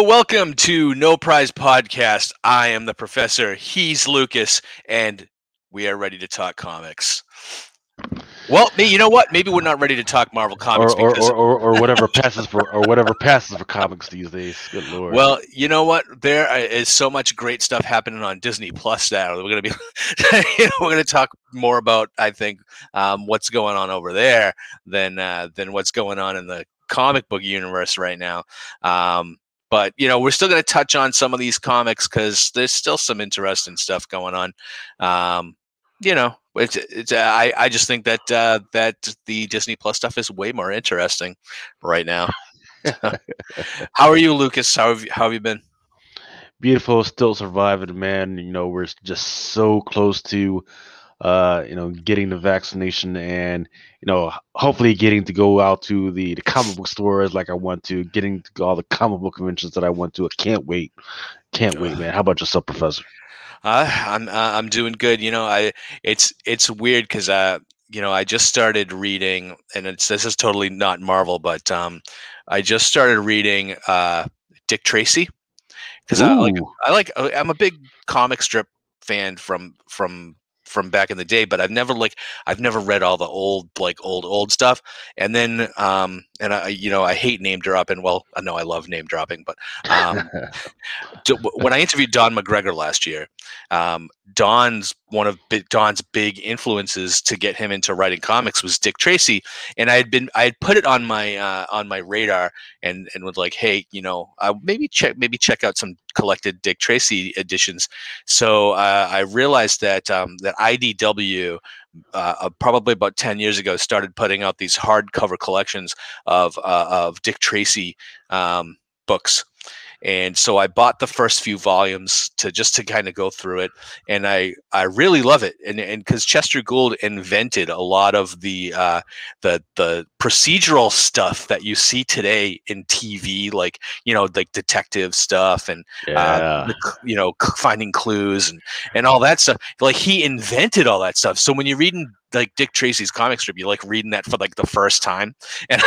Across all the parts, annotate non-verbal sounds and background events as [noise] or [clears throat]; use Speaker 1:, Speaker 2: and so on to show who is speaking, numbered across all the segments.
Speaker 1: Hello, welcome to No Prize Podcast. I am the professor. He's Lucas, and we are ready to talk comics. Well, you know what? Maybe we're not ready to talk Marvel comics
Speaker 2: or or,
Speaker 1: because,
Speaker 2: or, or, or whatever passes for or whatever passes for comics these days. Good lord.
Speaker 1: well, you know what? There is so much great stuff happening on Disney Plus now. We're gonna be, [laughs] you know, we're gonna talk more about, I think, um, what's going on over there than uh, than what's going on in the comic book universe right now. Um, but you know, we're still gonna touch on some of these comics because there's still some interesting stuff going on. Um, you know, it's, it's uh, I I just think that uh, that the Disney Plus stuff is way more interesting right now. [laughs] how are you, Lucas? How have you, how have you been?
Speaker 2: Beautiful, still surviving, man. You know, we're just so close to, uh, you know, getting the vaccination and you know, hopefully getting to go out to the the comic book stores like I want to, getting to all the comic book conventions that I want to. I can't wait, can't wait, man. How about yourself, Professor?
Speaker 1: Uh, I'm uh, I'm doing good. You know, I it's it's weird because uh you know I just started reading, and it's this is totally not Marvel, but um I just started reading uh Dick Tracy because I like I like I'm a big comic strip fan from from from back in the day, but I've never like I've never read all the old like old old stuff. And then um and I you know I hate name dropping. Well, I know I love name dropping, but um [laughs] when I interviewed Don McGregor last year, um, Don's one of Don's big influences to get him into writing comics was Dick Tracy, and I had been I had put it on my uh, on my radar and and was like, hey, you know, uh, maybe check maybe check out some collected Dick Tracy editions. So uh, I realized that um, that IDW. Uh, uh, probably about 10 years ago started putting out these hardcover collections of uh, of Dick Tracy um, books and so I bought the first few volumes to just to kind of go through it, and I I really love it, and and because Chester Gould invented a lot of the uh, the the procedural stuff that you see today in TV, like you know like detective stuff and uh,
Speaker 2: yeah,
Speaker 1: the, you know finding clues and and all that stuff. Like he invented all that stuff. So when you're reading like Dick Tracy's comic strip, you're like reading that for like the first time, [laughs] and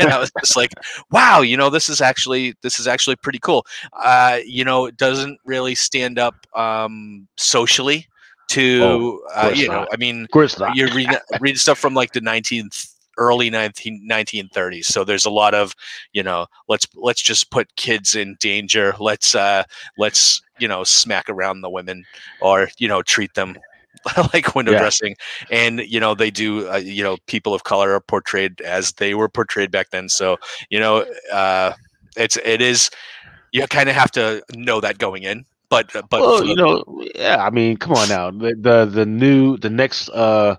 Speaker 1: and I was just like wow, you know, this is actually this is actually pretty cool. Uh, you know, it doesn't really stand up um, socially
Speaker 2: oh,
Speaker 1: to
Speaker 2: of
Speaker 1: uh, you know. I mean,
Speaker 2: of course not.
Speaker 1: you're reading reading stuff from like the 19th early 19, 1930s so there's a lot of you know let's let's just put kids in danger let's uh let's you know smack around the women or you know treat them [laughs] like window
Speaker 2: Yeah,
Speaker 1: dressing and you know they do uh, you know people of color are portrayed as they were portrayed back then so you know uh it's it is you kind of have to know that going in but uh, but
Speaker 2: well, you know, yeah. I mean, come on now. The the, the new the next uh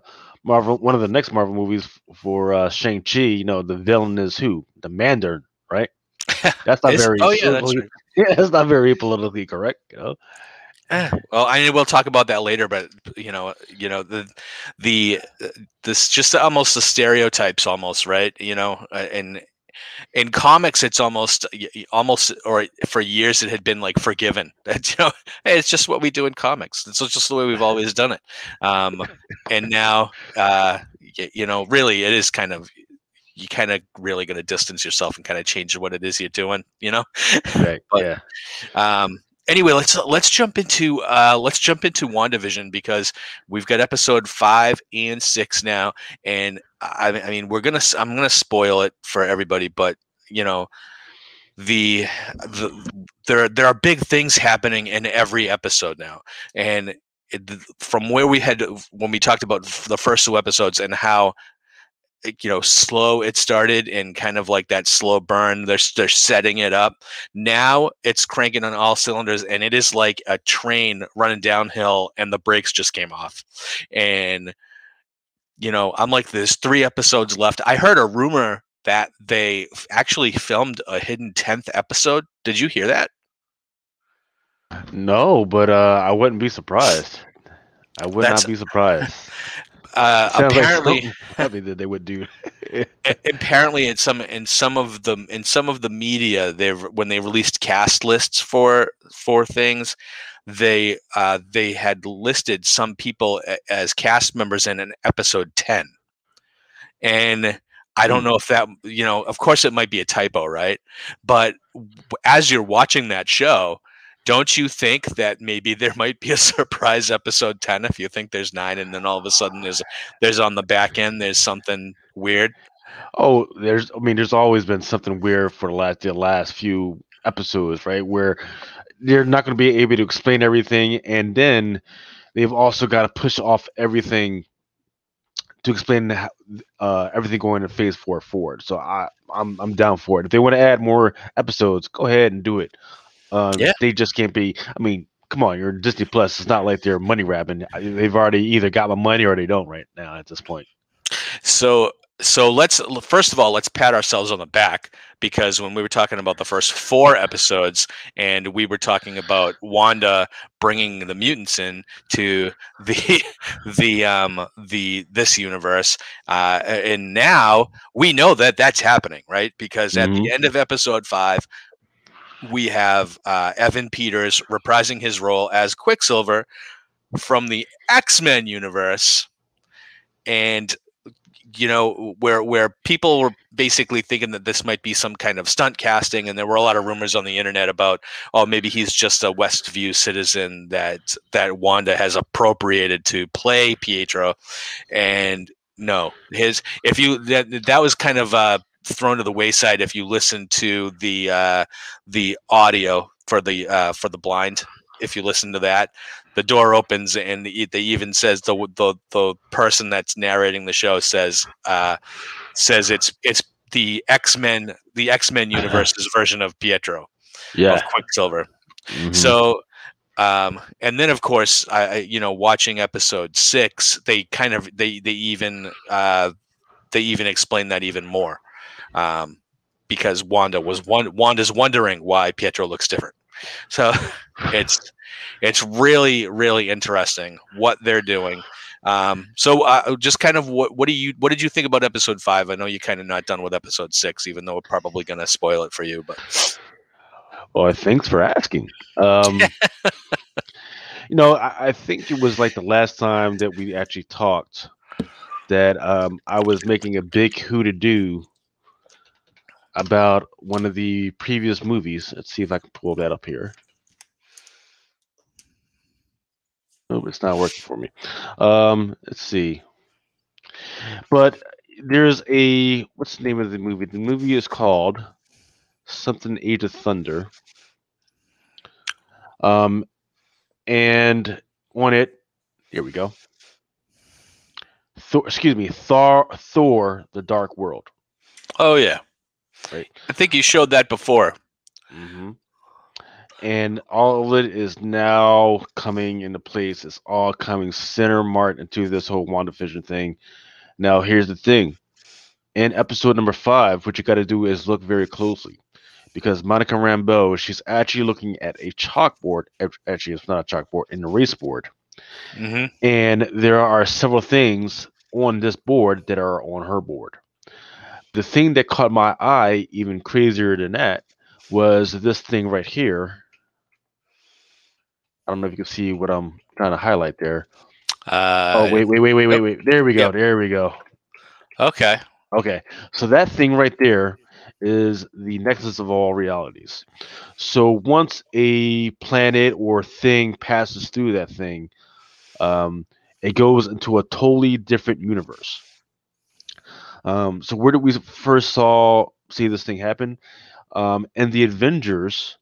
Speaker 2: Marvel one of the next Marvel movies for uh Shang Chi. You know, the villain is who? The Mandarin, right? [laughs] That's not very
Speaker 1: oh yeah that's right [laughs]
Speaker 2: Yeah, that's not very politically correct. You know?
Speaker 1: Eh, well i mean we'll talk about that later but you know you know the the this just almost the stereotypes almost right you know uh, and in comics it's almost almost or for years it had been like forgiven [laughs] you know hey, it's just what we do in comics it's just the way we've always done it um and now uh you know really it is kind of you kind of really going to distance yourself and kind of change what it is you're doing you know
Speaker 2: Right. [laughs]
Speaker 1: but
Speaker 2: Yeah.
Speaker 1: um anyway let's let's jump into uh let's jump into wandavision because we've got episode five and six now and i, I mean we're gonna I'm gonna spoil it for everybody but you know the, the there there are big things happening in every episode now and it, from where we had when we talked about the first two episodes and how you know slow it started and kind of like that slow burn they're they're setting it up. Now it's cranking on all cylinders and it is like a train running downhill and the brakes just came off. And you know i'm like there's three episodes left. I heard a rumor that they actually filmed a hidden 10th episode. Did you hear that?
Speaker 2: No, but uh, I wouldn't be surprised. I would
Speaker 1: that's
Speaker 2: not be surprised. [laughs]
Speaker 1: uh
Speaker 2: like
Speaker 1: apparently
Speaker 2: heavy that they would do. [laughs]
Speaker 1: apparently in some in some of the in some of the media they've when they released cast lists for for things they uh they had listed some people as cast members in an episode 10 and I don't
Speaker 2: Hmm.
Speaker 1: know if that, you know, of course it might be a typo, right? But as you're watching that show, don't you think that maybe there [laughs] might be a surprise episode 10 if you think there's 9 and then all of a sudden there's there's on the back end there's something weird?
Speaker 2: Oh, there's. I mean, there's always been something weird for the last the last few episodes, right? Where they're not going to be able to explain everything, and then they've also got to push off everything to explain uh, everything going to Phase Four forward. So I, I'm I'm down for it. If they want to add more episodes, go ahead and do it. Uh,
Speaker 1: Yeah.
Speaker 2: They just can't be. I mean, come on, you're Disney Plus. It's not like they're money grabbing. They've already either got my money or they don't right now at this point.
Speaker 1: So so let's first of all let's pat ourselves on the back because when we were talking about the first four episodes and we were talking about Wanda bringing the mutants in to the [laughs] the um the this universe uh and now we know that that's happening right because at the
Speaker 2: Mhm.
Speaker 1: end of episode 5 we have uh, Evan Peters reprising his role as Quicksilver from the X-Men universe. And you know where where people were basically thinking that this might be some kind of stunt casting and there were a lot of rumors on the internet about oh maybe he's just a westview citizen that that wanda has appropriated to play pietro. And no his if you that that was kind of uh thrown to the wayside if you listen to the uh the audio for the uh for the blind if you listen to that the door opens and the, they even says the the the person that's narrating the show says uh says it's it's the X-Men the X-Men universe's version of Pietro
Speaker 2: Yeah.
Speaker 1: of Quicksilver.
Speaker 2: Mhm.
Speaker 1: So um and then of course I, you know watching episode 6 they kind of they they even uh they even explain that even more. Um because Wanda was one Wanda's wondering why Pietro looks different. So [laughs] it's it's really really interesting what they're doing. Um, so uh, just kind of what what do you what did you think about episode five? I know you're kind of not done with episode six, even though we're probably going to spoil it for you. But
Speaker 2: Well, thanks for asking. Um, [laughs] you know, I, I think it was like the last time that we actually talked that um, I was making a big who to do about one of the previous movies. Let's see if I can pull that up here. Oh, it's not working for me. Um, let's see. But there's a what's the name of the movie? The movie is called something Age of Thunder. Um, and on it, here we go. Thor, excuse me, Thor, Thor: The Dark World.
Speaker 1: oh yeah,
Speaker 2: Right.
Speaker 1: I think you showed that before.
Speaker 2: hmm And all of it is now coming into place. It's all coming center marked into this whole WandaVision thing. Now, here's the thing. In episode number five, what you got to do is look very closely because Monica Rambeau, she's actually looking at a chalkboard. Actually, it's not a chalkboard, an erase board.
Speaker 1: hmm
Speaker 2: And there are several things on this board that are on her board. The thing that caught my eye, even crazier than that, was this thing right here. I don't know if you can see what I'm trying to highlight there.
Speaker 1: Uh,
Speaker 2: oh, wait, wait, wait, wait, wait, wait. There we go.
Speaker 1: Yep.
Speaker 2: There we go.
Speaker 1: Okay.
Speaker 2: Okay. So that thing right there is the nexus of all realities. So once a planet or thing passes through that thing, um, it goes into a totally different universe. Um, so where did we first saw see this thing happen? Um, in the Avengers.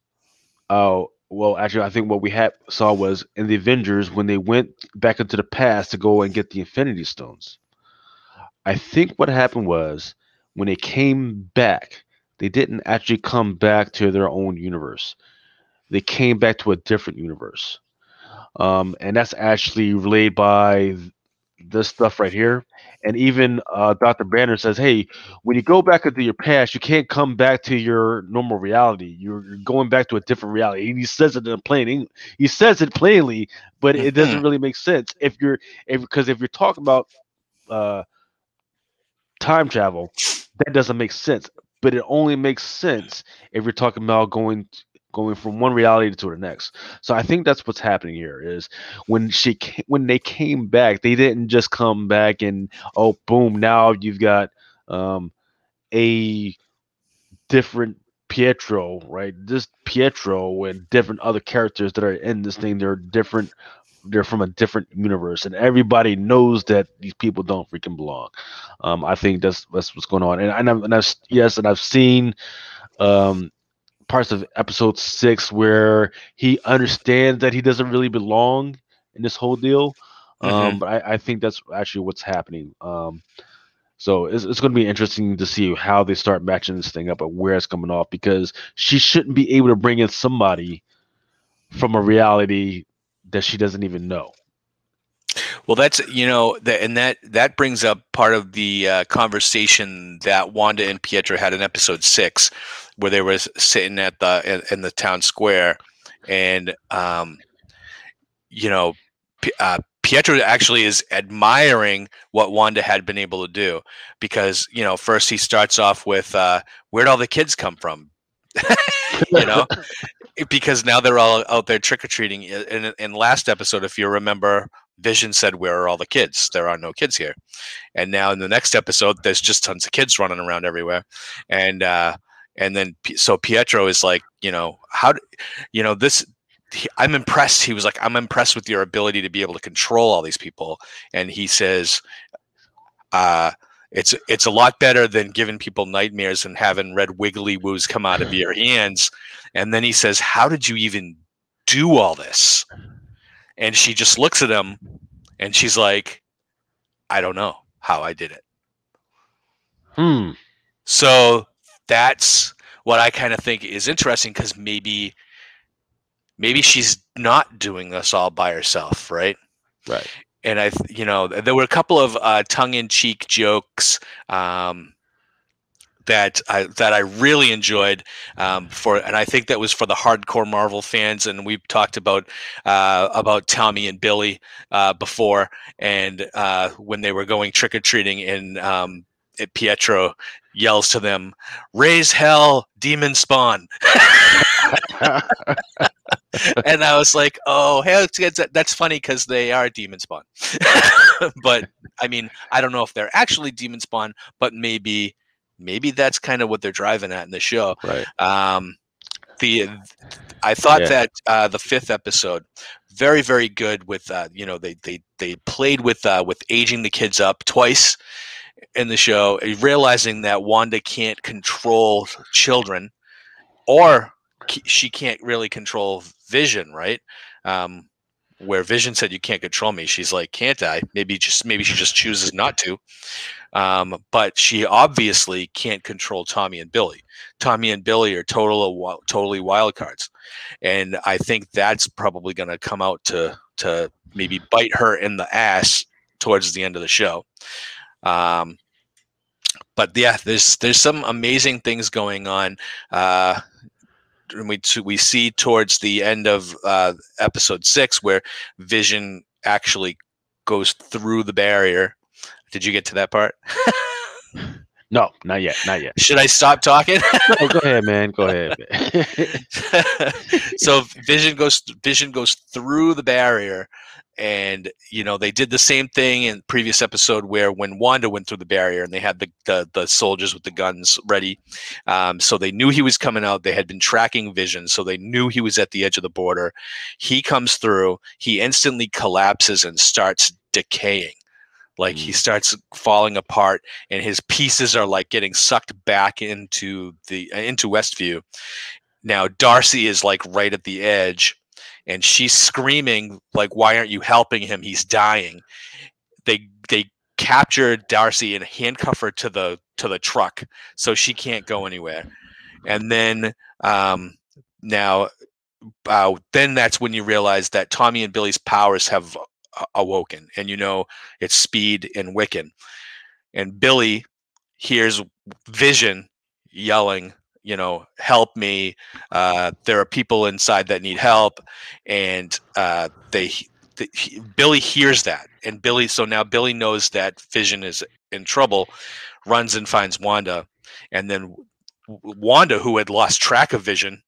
Speaker 2: Oh, well, actually, I think what we had saw was in the Avengers when they went back into the past to go and get the Infinity Stones. I think what happened was when they came back, they didn't actually come back to their own universe. They came back to a different universe. Um, and that's actually relayed by this stuff right here. And even uh, Dr. Banner says, hey, when you go back into your past, you can't come back to your normal reality. You're, you're going back to a different reality. And he says it in plain English. He says it plainly, but it doesn't really make sense if you're if because if you're talking about uh, time travel, that doesn't make sense. But it only makes sense if you're talking about going going from one reality to the next. So I think that's what's happening here is when she when they came back, they didn't just come back and oh boom, now you've got um a different Pietro, right? This Pietro and different other characters that are in this thing, they're different. They're from a different universe, and everybody knows that these people don't freaking belong. Um, I think that's that's what's going on, and, and, I've, and I've yes, and I've seen um, parts of episode six where he understands that he doesn't really belong in this whole deal. Um,
Speaker 1: Mhm.
Speaker 2: but I, I think that's actually what's happening. Um, so it's, it's going to be interesting to see how they start matching this thing up and where it's coming off because she shouldn't be able to bring in somebody from a reality that she doesn't even know.
Speaker 1: Well, that's you know, that and that that brings up part of the uh, conversation that Wanda and Pietro had in episode six, where they were sitting at the in, in the town square, and um, you know, P- uh, Pietro actually is admiring what Wanda had been able to do because you know, first he starts off with uh, where'd all the kids come from, [laughs] you know, [laughs] because now they're all out there trick or treating. In, in last episode, if you remember, Vision said, "Where are all the kids? There are no kids here." And now in the next episode, there's just tons of kids running around everywhere, and uh, and then so Pietro is like, you know, how, d- you know, this. He, I'm impressed. He was like, I'm impressed with your ability to be able to control all these people. And he says, uh, it's it's a lot better than giving people nightmares and having red wiggly woos come out of [laughs] your hands. And then he says, How did you even do all this? And she just looks at him and she's like, I don't know how I did it.
Speaker 2: Hmm.
Speaker 1: So that's what I kind of think is interesting because maybe maybe she's not doing this all by herself, right?
Speaker 2: Right.
Speaker 1: and I, you know, there were a couple of uh, tongue-in-cheek jokes um, that I that I really enjoyed um, for, and I think that was for the hardcore Marvel fans. And we've talked about uh, about Tommy and Billy uh, before, and uh, when they were going trick or treating, and um, Pietro yells to them, "Raise hell, demon spawn!" [laughs] and I was like, "Oh, hey, that's funny because they are demon spawn." [laughs] but I mean, I don't know if they're actually demon spawn, but maybe, maybe that's kind of what they're driving at in the show.
Speaker 2: right.
Speaker 1: Um, the I thought
Speaker 2: Yeah.
Speaker 1: that uh, the fifth episode, very very good with uh, you know they they they played with uh, with aging the kids up twice in the show, uh, realizing that Wanda can't control children, or she can't really control Vision, right? Um, where Vision said, "You can't control me," she's like, "Can't I?" Maybe just maybe she just chooses not to. Um, but she obviously can't control Tommy and Billy. Tommy and Billy are total totally wild cards, and I think that's probably going to come out to to maybe bite her in the ass towards the end of the show. Um, but yeah, there's there's some amazing things going on. Uh, and we we see towards the end of uh, episode six where Vision actually goes through the barrier. Did you get to that part? [laughs]
Speaker 2: No, not yet. Not yet.
Speaker 1: Should I stop talking? [laughs]
Speaker 2: No, go ahead, man. Go ahead. Man. [laughs]
Speaker 1: so Vision goes Vision goes through the barrier, and you know they did the same thing in previous episode where when Wanda went through the barrier and they had the the, the soldiers with the guns ready, um, so they knew he was coming out. They had been tracking Vision, so they knew he was at the edge of the border. He comes through. He instantly collapses and starts decaying. Like he
Speaker 2: Mm.
Speaker 1: starts falling apart, and his pieces are like getting sucked back into the into Westview. Now Darcy is like right at the edge, and she's screaming like, "Why aren't you helping him? He's dying." They they capture Darcy and handcuff her to the to the truck, so she can't go anywhere. And then um, now, uh, then that's when you realize that Tommy and Billy's powers have a- awoken, and you know it's Speed and Wiccan. And Billy hears Vision yelling, you know, help me. Uh, there are people inside that need help. And uh, they, the, he, Billy hears that. And Billy, so now Billy knows that Vision is in trouble, runs and finds Wanda. And then Wanda, who had lost track of Vision,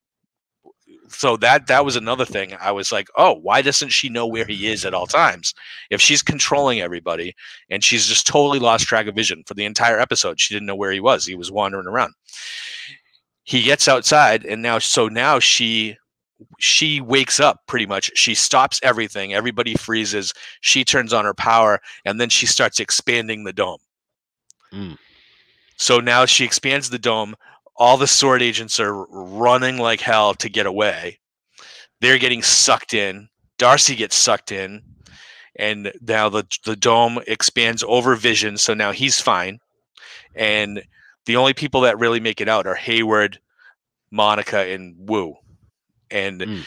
Speaker 1: so that that was another thing. I was like, oh, why doesn't she know where he is at all times? If she's controlling everybody and she's just totally lost track of vision for the entire episode, she didn't know where he was. He was wandering around. He gets outside, and now so now she she wakes up pretty much. She stops everything. Everybody freezes. She turns on her power, and then she starts expanding the dome.
Speaker 2: Mm.
Speaker 1: So now she expands the dome. All the sword agents are running like hell to get away. They're getting sucked in. Darcy gets sucked in, and now the the dome expands over Vision. So now he's fine, and the only people that really make it out are Hayward, Monica, and Wu, and
Speaker 2: Mm.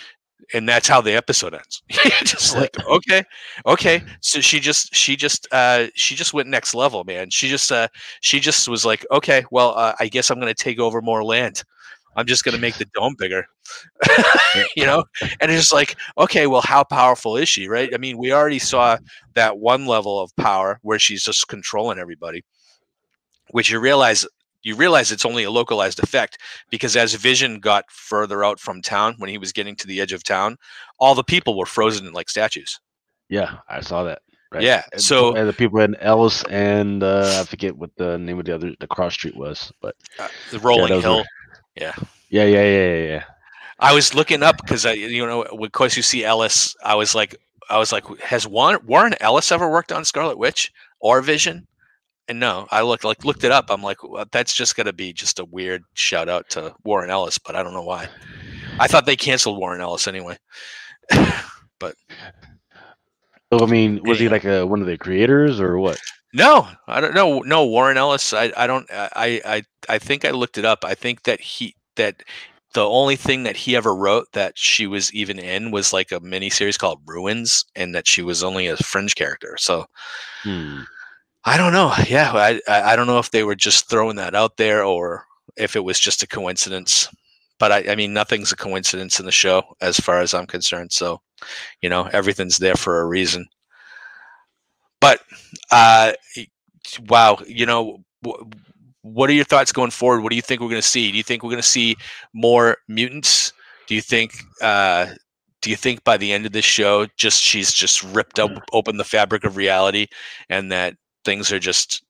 Speaker 1: and that's how the episode ends. [laughs] just like okay, okay. So she just she just uh she just went next level, man. She just uh she just was like, okay, well, uh, I guess I'm gonna take over more land. I'm just gonna make the dome bigger, [laughs] you know. And it's just like, okay, well, how powerful is she, right? I mean, we already saw that one level of power where she's just controlling everybody, which you realize you realize it's only a localized effect because as Vision got further out from town, when he was getting to the edge of town, all the people were frozen like statues.
Speaker 2: Yeah, I saw that. Right.
Speaker 1: Yeah,
Speaker 2: And
Speaker 1: so-
Speaker 2: and the people in Ellis and uh, I forget what the name of the other the cross street was, but
Speaker 1: Uh, the rolling
Speaker 2: those
Speaker 1: hill.
Speaker 2: were-
Speaker 1: Yeah.
Speaker 2: yeah, yeah, yeah, yeah, yeah.
Speaker 1: I was looking up because I, you know, of course you see Ellis. I was like, I was like, has Warren, Warren Ellis ever worked on Scarlet Witch or Vision? And no, I looked like looked it up. I'm like, well, that's just gonna be just a weird shout out to Warren Ellis, but I don't know why. I thought they canceled Warren Ellis anyway. [laughs]
Speaker 2: But so I mean, was he like a one of the creators or what?
Speaker 1: No, I don't know. No, Warren Ellis. I, I don't. I, I I think I looked it up. I think that he that the only thing that he ever wrote that she was even in was like a mini series called Ruins, and that she was only a fringe character. So
Speaker 2: Hmm.
Speaker 1: I don't know. Yeah, I I don't know if they were just throwing that out there or if it was just a coincidence. But I, I mean, nothing's a coincidence in the show as far as I'm concerned. So, you know, everything's there for a reason. But, uh, wow, you know, wh- what are your thoughts going forward? What do you think we're going to see? Do you think we're going to see more mutants? Do you think, uh, do you think by the end of this show, just she's just ripped up open the fabric of reality, and that things are just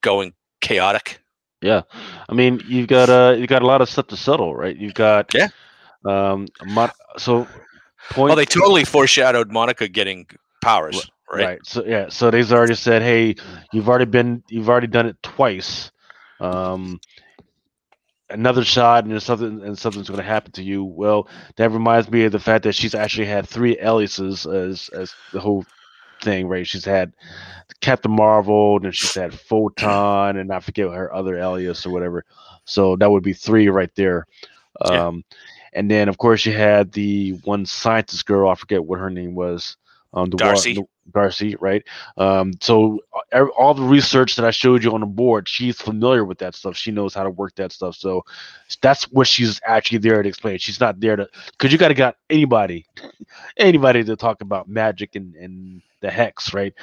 Speaker 1: going chaotic?
Speaker 2: Yeah, I mean, you've got uh, you've got a lot of stuff to settle, right? You've got
Speaker 1: Yeah.
Speaker 2: Um, Mon- so point.
Speaker 1: Well, they totally foreshadowed Monica getting powers, right?
Speaker 2: right. So yeah, so they've already said, hey, you've already been, you've already done it twice. Um, another shot and something and something's going to happen to you. Well, that reminds me of the fact that she's actually had three aliases as as the whole thing, right? She's had Captain Marvel, and she's had Photon, and I forget her other alias or whatever. So that would be three right there.
Speaker 1: Yeah.
Speaker 2: Um, and then of course you had the one scientist girl. I forget what her name was. Um, the
Speaker 1: Darcy.
Speaker 2: the- Darcy, right? Um, so uh, all the research that I showed you on the board, she's familiar with that stuff. She knows how to work that stuff. So that's what she's actually there to explain. She's not there to because you got to got anybody, [laughs] anybody to talk about magic and and the hex, right?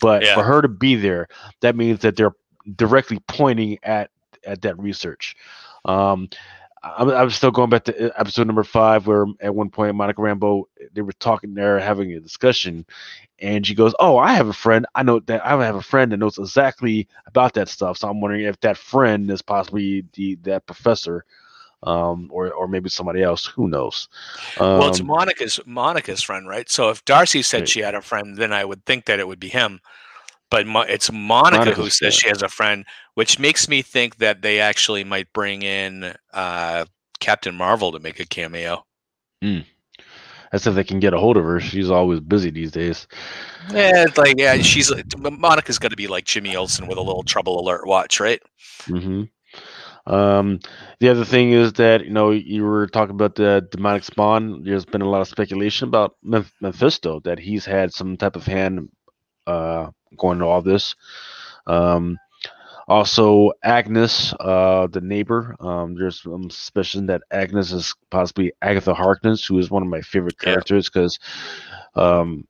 Speaker 2: But
Speaker 1: Yeah.
Speaker 2: for her to be there, that means that they're directly pointing at at that research. Um, I'm, I'm still going back to uh, episode number five, where at one point Monica Rambeau they were talking there, having a discussion, and she goes, "Oh, I have a friend. I know that I have a friend that knows exactly about that stuff. So I'm wondering if that friend is possibly the that professor, um, or or maybe somebody else. Who knows? Um,
Speaker 1: well, it's Monica's Monica's friend, right? So if Darcy said
Speaker 2: Right.
Speaker 1: she had a friend, then I would think that it would be him. But Mo- it's Monica who says she has a friend, which makes me think that they actually might bring in uh, Captain Marvel to make a cameo.
Speaker 2: as if they can get a hold of her. She's always busy these days.
Speaker 1: Yeah, it's like yeah, she's Monica's going to be like Jimmy Olsen with a little trouble alert watch, right?
Speaker 2: hmm Um, the other thing is that you know you were talking about the demonic spawn. There's been a lot of speculation about Mephisto that he's had some type of hand uh, going to all this. Um, also, Agnes, uh, the neighbor. Um, there's some suspicion that Agnes is possibly Agatha Harkness, who is one of my favorite characters because um,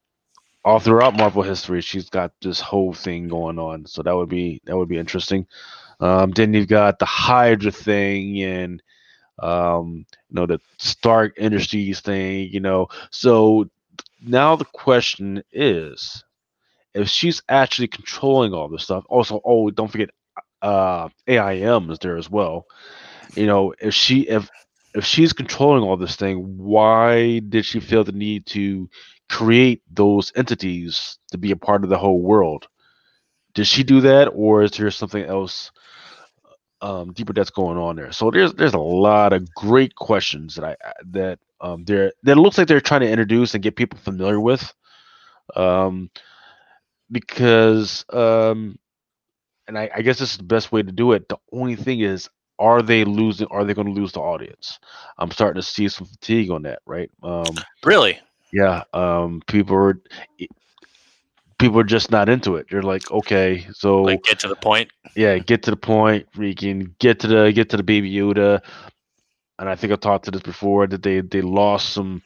Speaker 2: all throughout Marvel history, she's got this whole thing going on. So that would be that would be interesting. Um, then you've got the Hydra thing, and um, you know, the Stark Industries thing, you know. So now the question is, if she's actually controlling all this stuff. Also, oh, don't forget, uh, AIM is there as well. You know, if she if if she's controlling all this thing, why did she feel the need to create those entities to be a part of the whole world? Did she do that, or is there something else um, deeper that's going on there? So there's there's a lot of great questions that I that um, there that looks like they're trying to introduce and get people familiar with, um, because um, and I, I guess this is the best way to do it. The only thing is, are they losing? Are they going to lose the audience? I'm starting to see some fatigue on that. Right? Um,
Speaker 1: Really?
Speaker 2: yeah. Um, people are people are just not into it. They're like, okay, so
Speaker 1: Like get to the point.
Speaker 2: yeah, get to the point. We can get to the get to the baby Yoda. And I think I talked to this before that they they lost some.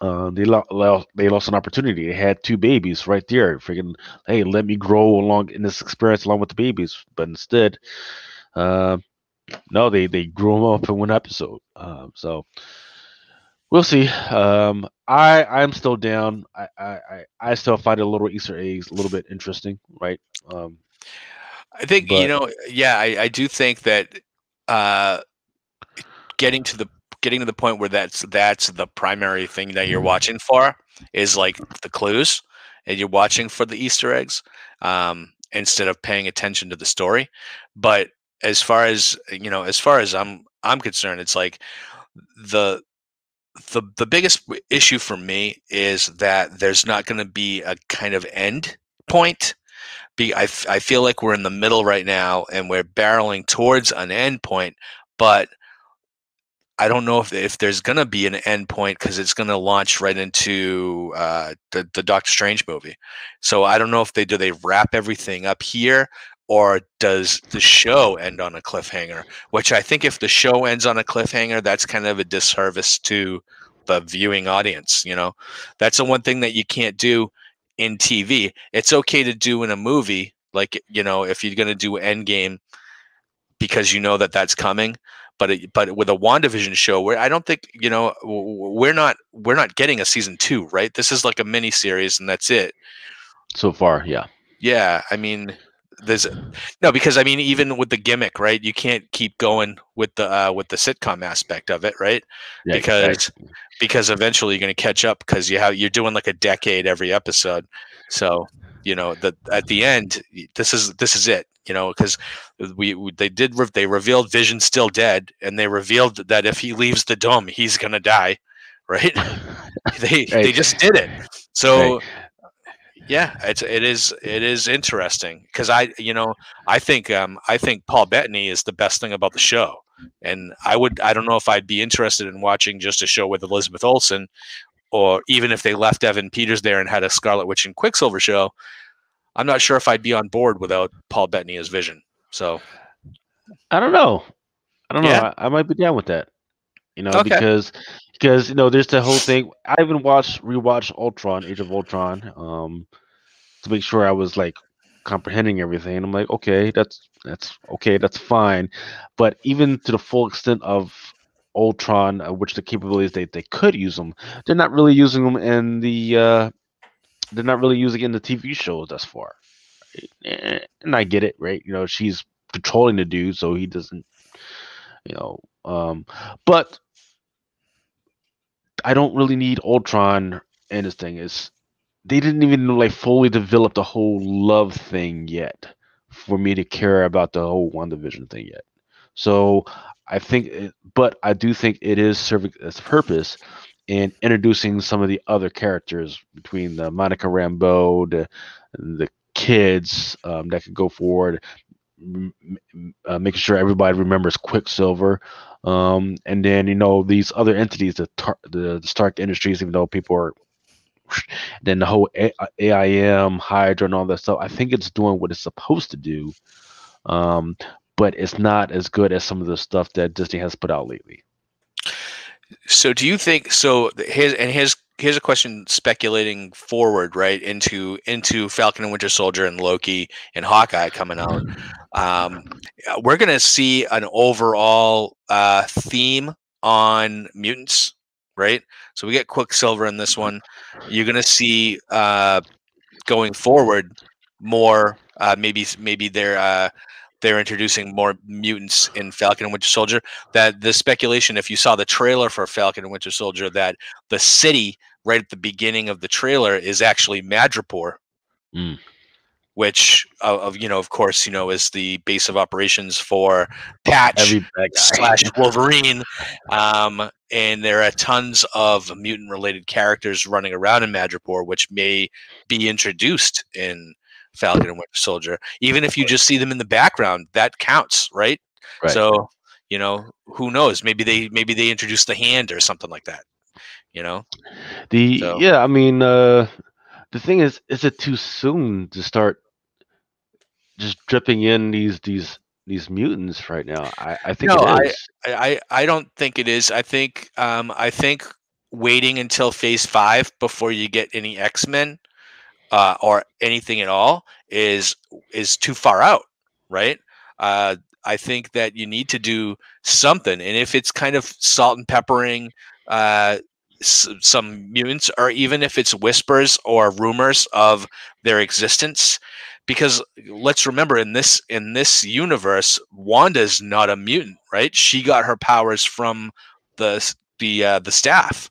Speaker 2: Uh, they lo- lo- they lost an opportunity. They had two babies right there. Freaking, hey, let me grow along in this experience along with the babies. But instead, uh, no, they they grew them up in one episode. Um, so we'll see. Um, I I'm still down. I, I I still find a little Easter eggs a little bit interesting, right? Um,
Speaker 1: I think you know, yeah, I, I do think that uh, getting to the getting to the point where that's that's the primary thing that you're watching for is like the clues, and you're watching for the Easter eggs um, instead of paying attention to the story. But as far as you know, as far as I'm I'm concerned, it's like the the the biggest issue for me is that there's not going to be a kind of end point be I, f- I feel like we're in the middle right now and we're barreling towards an end point but i don't know if, if there's to be an end point because it's to launch right into uh, the, the doctor strange movie so i don't know if they do they wrap everything up here or does the show end on a cliffhanger which i think if the show ends on a cliffhanger that's kind of a disservice to the viewing audience you know that's the one thing that you can't do in TV. It's okay to do in a movie, like you know, if you're to do Endgame, because you know that that's coming. But it, but with a Wandavision show, where I don't think you know we're not we're not getting a season two, right? This is like a mini series, and that's it.
Speaker 2: so far, yeah.
Speaker 1: Yeah, I mean, there's no because I mean even with the gimmick, right? You can't keep going with the uh, with the sitcom aspect of it, right?
Speaker 2: yeah
Speaker 1: Because-
Speaker 2: exactly.
Speaker 1: because eventually you're going to catch up because you have you're doing like a decade every episode so you know that at the end this is this is it you know because we, we they did they revealed vision still dead and they revealed that if he leaves the dome he's going to die [laughs] right? They they just did it. So yeah it's it is it is interesting because i you know i think um i think paul bettany is the best thing about the show and i would i don't know if i'd be interested in watching just a show with elizabeth olsen or even if they left evan peters there and had a scarlet witch and quicksilver show i'm not sure if i'd be on board without paul bettany as vision so
Speaker 2: I don't know. I don't know. I, I might be down with that. You know,
Speaker 1: Okay.
Speaker 2: because because you know, there's the whole thing. I even watched rewatched Ultron, Age of Ultron, um, to make sure I was like comprehending everything. I'm like, okay, that's that's okay, that's fine. But even to the full extent of Ultron, uh, which the capabilities they they could use them, they're not really using them in the. Uh, they're not really using it in the TV shows thus far. And I get it, right? You know, she's controlling the dude, so he doesn't, you know. Um, but I don't really need Ultron in this thing. Is they didn't even like fully develop the whole love thing yet for me to care about the whole WandaVision thing yet. So I think, but I do think it is serving its purpose in introducing some of the other characters between the Monica Rambeau, the the kids um, that could go forward, m- m- uh, making sure everybody remembers Quicksilver, um, and then you know these other entities, the tar- the, the Stark Industries, even though people are. Then the whole A- AIM, Hydra, and all that stuff. I think it's doing what it's supposed to do, um, but it's not as good as some of the stuff that Disney has put out lately.
Speaker 1: So do you think so? Here's and here's here's a question speculating forward, right into into Falcon and Winter Soldier and Loki and Hawkeye coming out. Um, we're gonna see an overall uh, theme on mutants, right? So we get Quicksilver in this one. You're gonna see uh, going forward more. Uh, maybe maybe they're uh, they're introducing more mutants in Falcon and Winter Soldier. That the speculation, if you saw the trailer for Falcon and Winter Soldier, that the city right at the beginning of the trailer is actually Madripoor.
Speaker 2: Mm.
Speaker 1: Which, uh, of you know, of course, you know, is the base of operations for Patch
Speaker 2: Every bad guy.
Speaker 1: slash [laughs] Wolverine, um, and there are tons of mutant-related characters running around in Madripoor, which may be introduced in Falcon and Winter Soldier. Even if you just see them in the background, that counts, right?
Speaker 2: Right.
Speaker 1: So, you know, who knows? Maybe they maybe they introduce the hand or something like that. You know,
Speaker 2: The
Speaker 1: So-
Speaker 2: yeah, I mean, uh, the thing is, is it too soon to start just dripping in these these these mutants right now? I, I think
Speaker 1: No,
Speaker 2: it is.
Speaker 1: I, I I don't think it is. I think um I think waiting until phase five before you get any X Men uh, or anything at all is is too far out, right? Uh, I think that you need to do something, and if it's kind of salt and peppering uh, s- some mutants, or even if it's whispers or rumors of their existence, because let's remember in this in this universe, Wanda's not a mutant, right? She got her powers from the the uh, the staff.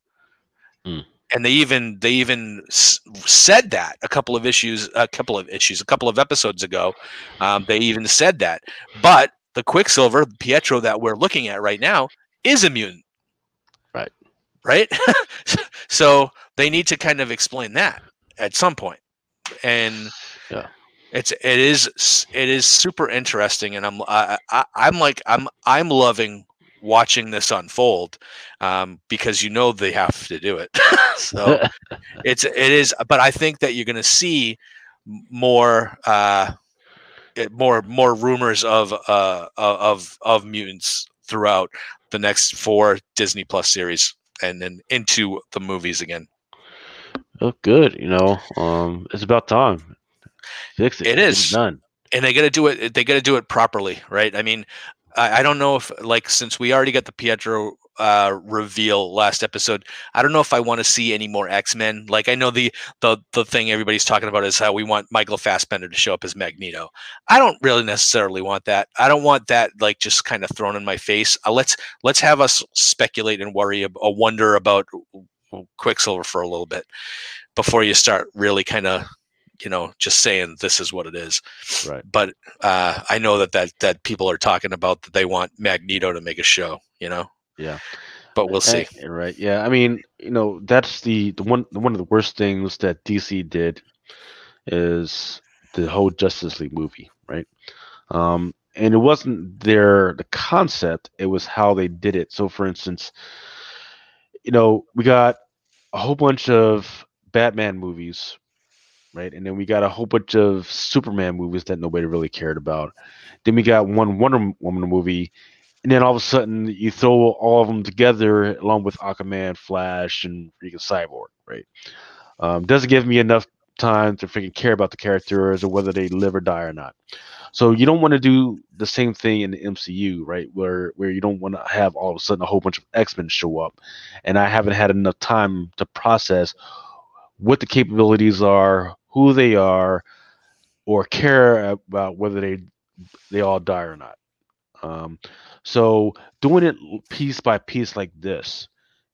Speaker 1: And they even they even s- said that a couple of issues, a couple of issues, a couple of episodes ago. Um, they even said that, but the Quicksilver Pietro that we're looking at right now is a mutant,
Speaker 2: Right.
Speaker 1: Right. [laughs] so they need to kind of explain that at some point, and
Speaker 2: Yeah.
Speaker 1: it's it is it is super interesting, and I'm I, I, I'm like I'm I'm loving watching this unfold um, because you know they have to do it. [laughs] so it's it is, but I think that you're going to see more uh, it- more more rumors of uh of of mutants throughout the next four Disney Plus series and then into the movies again.
Speaker 2: Oh, good. You know, um, it's about time. Fix it.
Speaker 1: It
Speaker 2: Get done.
Speaker 1: and they got to do it they got to do it properly right i mean I, I don't know if like since we already got the pietro uh reveal last episode i don't know if i want to see any more x-men. Like i know the the the thing everybody's talking about is how we want michael fassbender to show up as magneto. I don't really necessarily want that. I don't want that like just kind of thrown in my face. Uh, let's let's have us speculate and worry a or wonder about quicksilver for a little bit before you start really kind of you know just saying this is what it is
Speaker 2: Right.
Speaker 1: but uh, I know that, that that people are talking about that they want Magneto to make a show, you know.
Speaker 2: Yeah.
Speaker 1: But we'll see.
Speaker 2: Eh, right. Yeah. I mean, you know, that's the, the one one of the worst things that DC did is the whole Justice League movie, right? Um, and it wasn't their the concept; it was how they did it. So, for instance, you know, we got a whole bunch of Batman movies, right? And then we got a whole bunch of Superman movies that nobody really cared about. Then we got one Wonder Woman movie, and then all of a sudden you throw all of them together along with Aquaman, Flash, and freaking Cyborg, right? Um, doesn't give me enough time to freaking care about the characters or whether they live or die or not. So you don't want to do the same thing in the MCU, right? Where where you don't want to have all of a sudden a whole bunch of X Men show up, and I haven't had enough time to process what the capabilities are, who they are, or care about whether they they all die or not. Um, so doing it piece by piece like this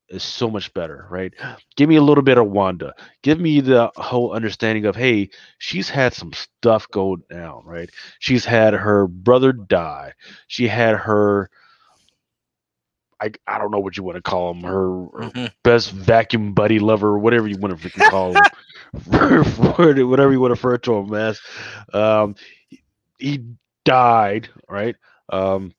Speaker 2: is so much better, right? Give me a little bit of Wanda. Give me the whole understanding of hey, she's had some stuff go down, right? She's had her brother die. She had her I, I don't know what you want to call him, her, her
Speaker 1: Mhm.
Speaker 2: best vacuum buddy lover, whatever you want to freaking call him, [laughs] [laughs] whatever you want to refer to him as. Um, he, died, right? Um,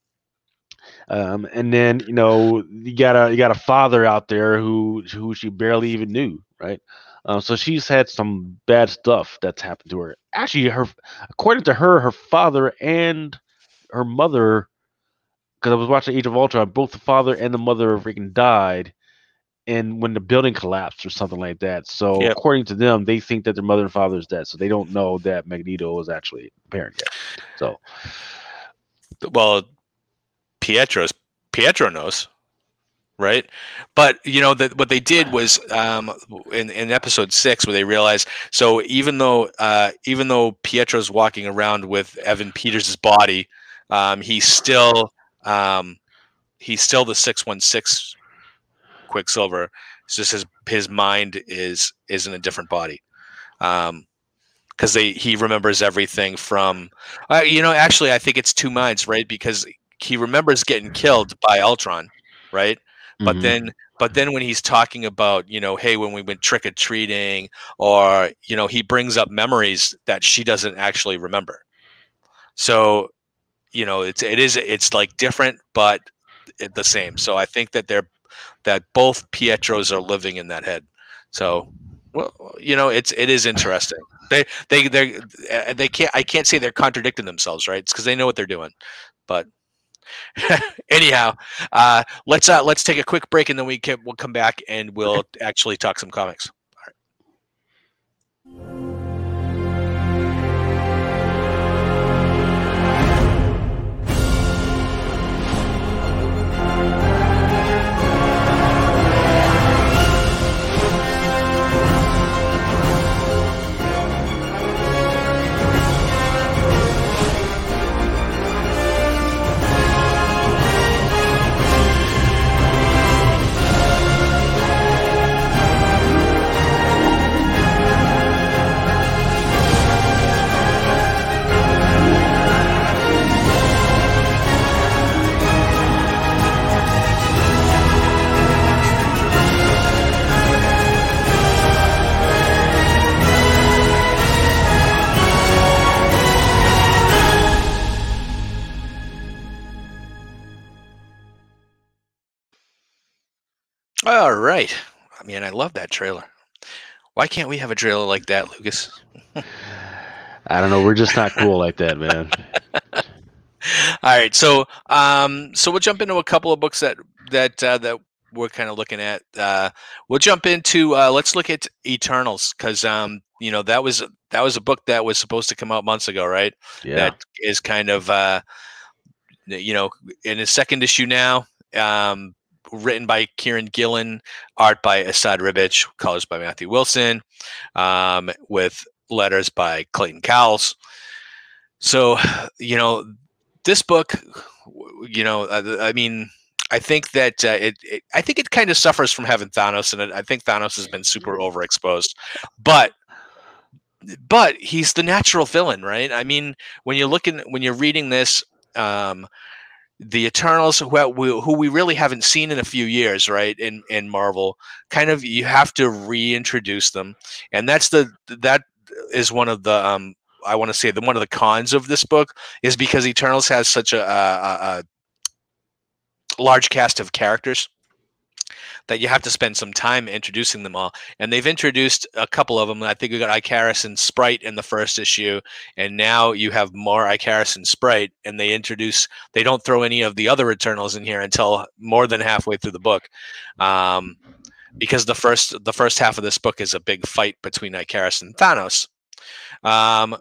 Speaker 2: um, and then you know you got a you got a father out there who who she barely even knew, right? Um, so she's had some bad stuff that's happened to her. Actually, her according to her, her father and her mother, because I was watching Age of Ultron, both the father and the mother freaking died and when the building collapsed or something like that. So
Speaker 1: Yep.
Speaker 2: according to them, they think that their mother and father is dead, so they don't know that Magneto is actually a parent yet. So
Speaker 1: well pietro's pietro knows right but you know that what they did was um in, in episode six where they realized so even though uh even though pietro's walking around with evan peters' body um he's still um he's still the 616 quicksilver it's just his his mind is is in a different body. Um because they he remembers everything from uh, you know actually i think it's two minds right? Because he remembers getting killed by ultron right? But
Speaker 2: mhm.
Speaker 1: then but then when he's talking about you know hey when we went trick-or-treating or you know he brings up memories that she doesn't actually remember. So you know it's it is it's like different but the same. So i think that they're that both pietros are living in that head. So well you know it's it is interesting. They they they they can't i can't say they're contradicting themselves right? It's because they know what they're doing. But [laughs] anyhow uh let's uh let's take a quick break and then we can we'll come back and we'll actually talk some comics all right i mean i love that trailer why can't we have a trailer like that lucas
Speaker 2: I don't know. We're just not cool like that, man. [laughs]
Speaker 1: All right, so um, so we'll jump into a couple of books that that uh, that we're kind of looking at. Uh, we'll jump into uh, let's look at Eternals because um, you know that was that was a book that was supposed to come out months ago, right?
Speaker 2: Yeah.
Speaker 1: That is kind of uh, you know in its second issue now. Um, written by Kieron Gillen, art by Esad Ribic, colors by Matthew Wilson, um, with letters by Clayton Cowles. So, you know, this book, you know, uh, I mean, I think that uh, it, it, I think it kind of suffers from having Thanos, and I think Thanos has been super overexposed, but. But he's the natural villain, right? I mean, when you're looking, when you're reading this, um, the Eternals, who we, who we really haven't seen in a few years, right? In in Marvel, kind of you have to reintroduce them, and that's the that is one of the um, I want to say the one of the cons of this book is because Eternals has such a, a, a large cast of characters that you have to spend some time introducing them all. And they've introduced a couple of them. I think we got Icarus and Sprite in the first issue, and now you have more Icarus and Sprite. And they introduce they don't throw any of the other Eternals in here until more than halfway through the book. Um, because the first the first half of this book is a big fight between Icarus and Thanos. Um,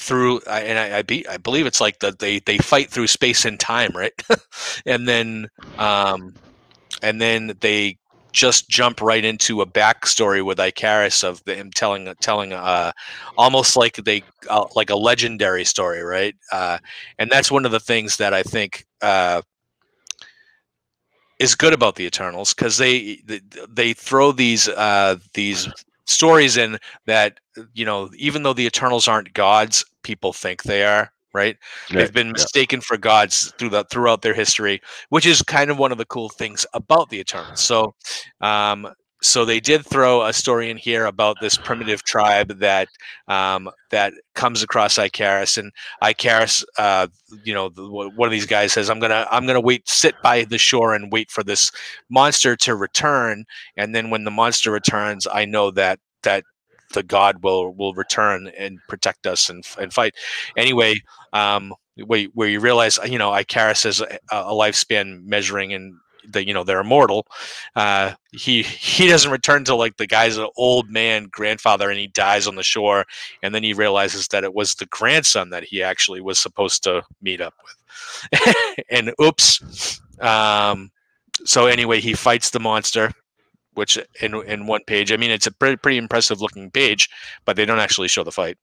Speaker 1: through and I, I be I believe it's like the they they fight through space and time, right? [laughs] and then um, and then they just jump right into a backstory with Icarus of him telling telling uh almost like they uh, like a legendary story, right? Uh, and that's one of the things that I think uh, is good about the Eternals because they they- throw these uh, these stories in that you know even though the Eternals aren't gods, people think they are. Right? They've been mistaken for gods through the, throughout their history, which is kind of one of the cool things about the Eternals. So, um, so they did throw a story in here about this primitive tribe that um, that comes across Icarus, and Icarus, uh, you know, the, one of these guys says, "I'm gonna, I'm gonna wait, sit by the shore and wait for this monster to return, and then when the monster returns, I know that that the god will will return and protect us and and fight." Anyway, um, where, where you realize, you know, Icarus has a, a lifespan measuring and that you know they're immortal. Uh, he he doesn't return to like the guy's an old man grandfather, and he dies on the shore, and then he realizes that it was the grandson that he actually was supposed to meet up with, [laughs] and oops. Um, so anyway, he fights the monster, which in in one page. I mean, it's a pretty pretty impressive looking page, but they don't actually show the fight.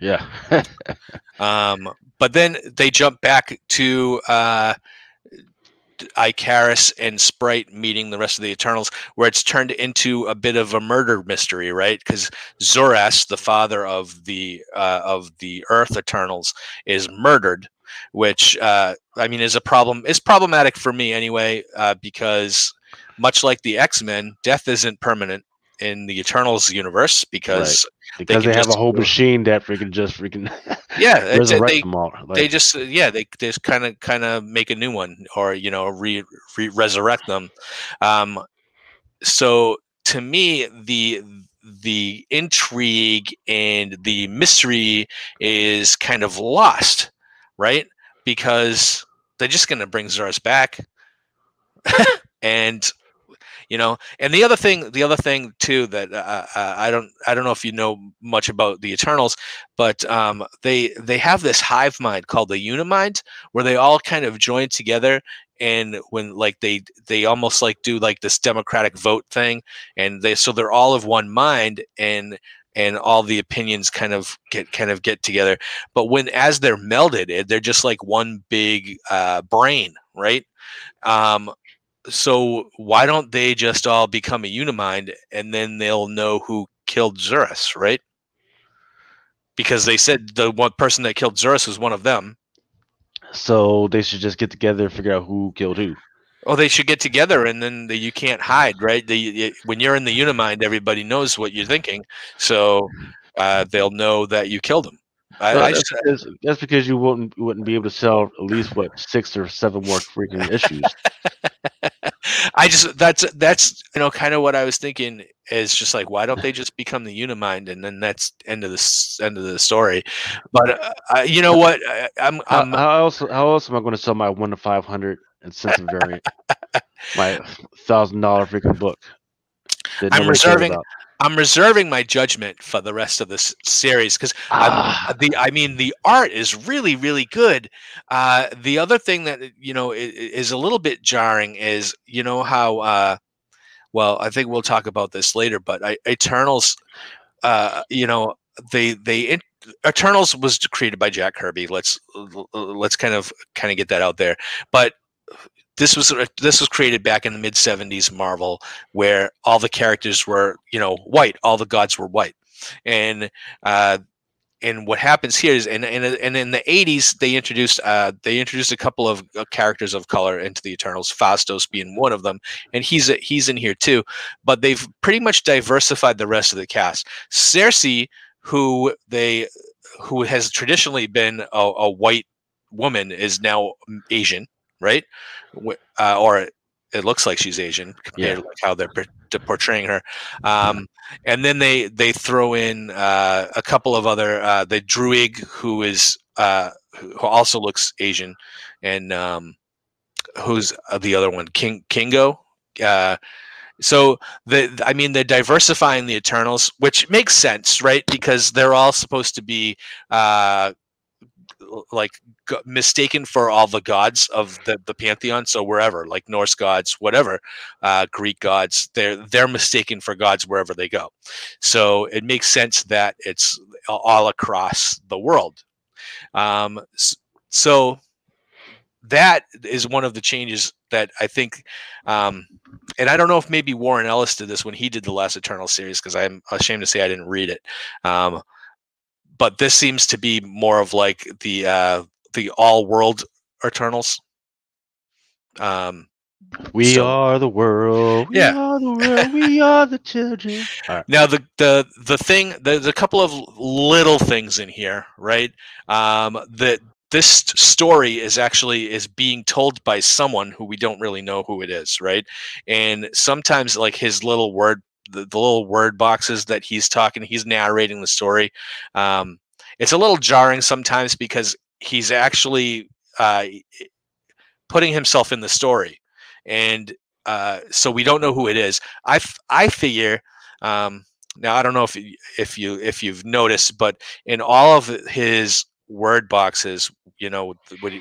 Speaker 2: Yeah. [laughs]
Speaker 1: Um, but then they jump back to uh, Icarus and Sprite meeting the rest of the Eternals, where it's turned into a bit of a murder mystery, right? Because Zuras, the father of the uh, of the Earth Eternals, is murdered, which uh, I mean is a problem. Is problematic for me anyway, uh, because much like the X Men, death isn't permanent in the Eternals universe because
Speaker 2: because
Speaker 1: can
Speaker 2: they, have
Speaker 1: just-
Speaker 2: a whole machine that freaking just freaking [laughs]
Speaker 1: yeah, they
Speaker 2: them all. Like,
Speaker 1: they just uh, yeah they they just kind of kind of make a new one or you know re, re resurrect them. Um so to me the the intrigue and the mystery is kind of lost right? Because they're just going to bring Zuras back. [laughs] And you know and the other thing the other thing too that uh, uh, i don't i don't know if you know much about the eternals but um, they they have this hive mind called the unimind where they all kind of join together and when like they they almost like do like this democratic vote thing and they so they're all of one mind and and all the opinions kind of get kind of get together. But when as they're melded they're just like one big uh, brain right? Um, so why don't they just all become a unimind and then they'll know who killed Zuras, right? Because they said the one person that killed Zuras was one of them.
Speaker 2: so they should just get together and figure out who killed who.
Speaker 1: Oh, they should get together and then the, you can't hide, right? The, when you're in the unimind, everybody knows what you're thinking, so uh, they'll know that you killed him. I,
Speaker 2: Well,
Speaker 1: I
Speaker 2: that's,
Speaker 1: just,
Speaker 2: because, that's because you wouldn't you wouldn't be able to sell at least what six or seven more freaking issues. [laughs]
Speaker 1: I just that's that's you know kind of what I was thinking is just like why don't they just become the Unimind and then that's end of this end of the story. But uh, I, you know what? I, I'm
Speaker 2: How,
Speaker 1: I'm
Speaker 2: how else how else am I going to sell my one to five hundred and sensitive variant, [laughs] my thousand dollar freaking book?
Speaker 1: I'm reserving-? I'm reserving my judgment for the rest of this series because
Speaker 2: Ah,
Speaker 1: the I mean the art is really really good. Uh, the other thing that you know i- i- is a little bit jarring is you know how uh, well I think we'll talk about this later, but I, Eternals, uh, you know they they Eternals was created by Jack Kirby. Let's let's kind of kind of get that out there, but. This was this was created back in the mid '70s Marvel, where all the characters were, you know, white. All the gods were white, and uh, and what happens here is and and, and in the 80s they introduced uh, they introduced a couple of uh, characters of color into the eternals Phastos being one of them and he's a, he's in here too. But they've pretty much diversified the rest of the cast. Cersei who they who has traditionally been a, a white woman is now asian right uh, or it looks like she's asian compared
Speaker 2: Yeah.
Speaker 1: to like how they're portraying her um, and then they they throw in uh, a couple of other uh, the Druig who is uh, who also looks Asian, and um, who's uh, the other one King Kingo. Uh, so the I mean they're diversifying the Eternals, which makes sense, right? Because they're all supposed to be uh, like g- mistaken for all the gods of the, the pantheon so wherever like norse gods whatever uh, greek gods they're they're mistaken for gods wherever they go. So it makes sense that it's all across the world. Um, so that is one of the changes that i think um, and i don't know if maybe warren ellis did this when he did the last eternal series because i'm ashamed to say i didn't read it. Um, but this seems to be more of like the uh the all world eternals um
Speaker 2: we
Speaker 1: so-
Speaker 2: are the world. We
Speaker 1: Yeah.
Speaker 2: are the world. We [laughs] are the children. Right.
Speaker 1: now the the the thing there's a couple of little things in here right um that this story is actually is being told by someone who we don't really know who it is right and sometimes like his little word the, the little word boxes that he's talking he's narrating the story um it's a little jarring sometimes because he's actually uh putting himself in the story and uh, so we don't know who it is. I f- I figure. Um, now I don't know if if you if you've noticed, but in all of his word boxes, you know,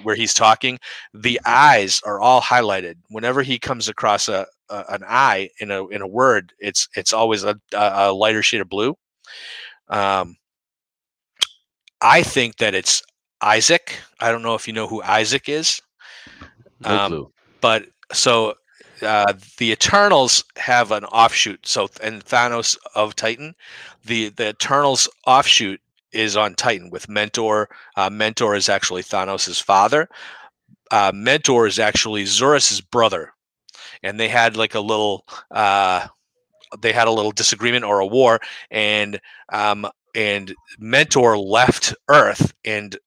Speaker 1: where he's talking, the eyes are all highlighted. Whenever he comes across a, a an eye in a in a word, it's it's always a, a lighter shade of blue. Um, I think that it's Isaac. I don't know if you know who Isaac is. Um, but so uh, the Eternals have an offshoot. So and Thanos of Titan, the the Eternals offshoot is on Titan with Mentor. Uh, Mentor is actually Thanos' father. Uh, Mentor is actually Zuras' brother, and they had like a little uh, they had a little disagreement or a war, and um, and Mentor left Earth and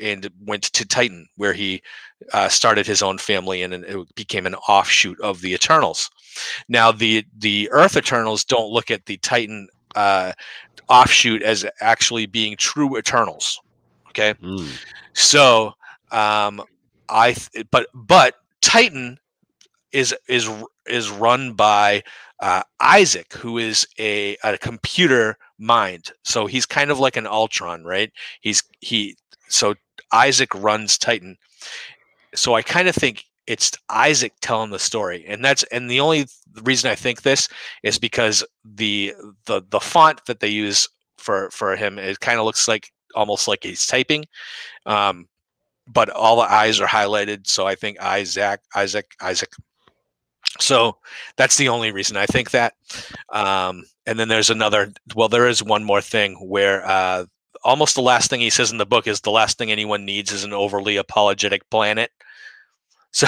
Speaker 1: and went to Titan, where he uh, started his own family, and it became an offshoot of the Eternals. Now, the the Earth Eternals don't look at the Titan uh, offshoot as actually being true Eternals. Okay, mm. so um, I th- but but Titan is is is run by uh, Isaac, who is a, a computer mind. So he's kind of like an Ultron, right? He's he so Isaac runs Titan. So I kind of think it's Isaac telling the story, and that's and the only reason I think this is because the the the font that they use for for him it kind of looks like almost like he's typing, um, but all the eyes are highlighted. So I think Isaac Isaac Isaac. So that's the only reason I think that. Um, and then there's another. Well, there is one more thing where uh, almost the last thing he says in the book is the last thing anyone needs is an overly apologetic planet. [laughs] So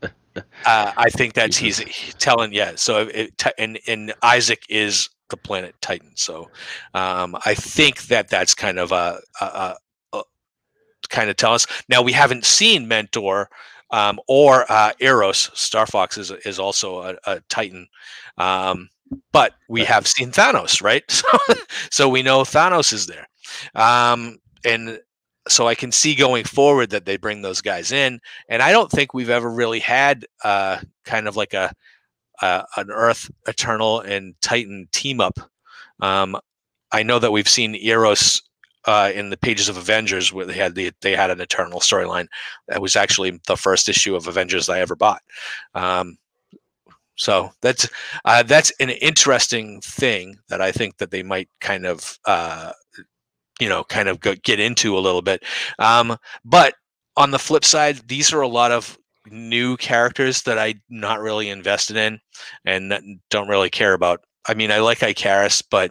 Speaker 1: uh, I think that's he's telling yeah. So it, and and Isaac is the planet Titan. So um, I think that that's kind of a, a, a, a kind of tell us. Now we haven't seen Mentor um, or uh, Eros. Star Fox is is also a, a Titan. Um, but we have seen Thanos, right? [laughs] So, so we know Thanos is there. Um, and so I can see going forward that they bring those guys in. And I don't think we've ever really had uh, kind of like a, an Earth Eternal and Titan team up. Um, I know that we've seen Eros uh, in the pages of Avengers where they had the they had an Eternal storyline. That was actually the first issue of Avengers I ever bought. Um, so that's uh, that's an interesting thing that I think that they might kind of uh, you know kind of go, get into a little bit. Um, but on the flip side, these are a lot of new characters that I'm not really invested in and don't really care about. I mean, I like Icarus, but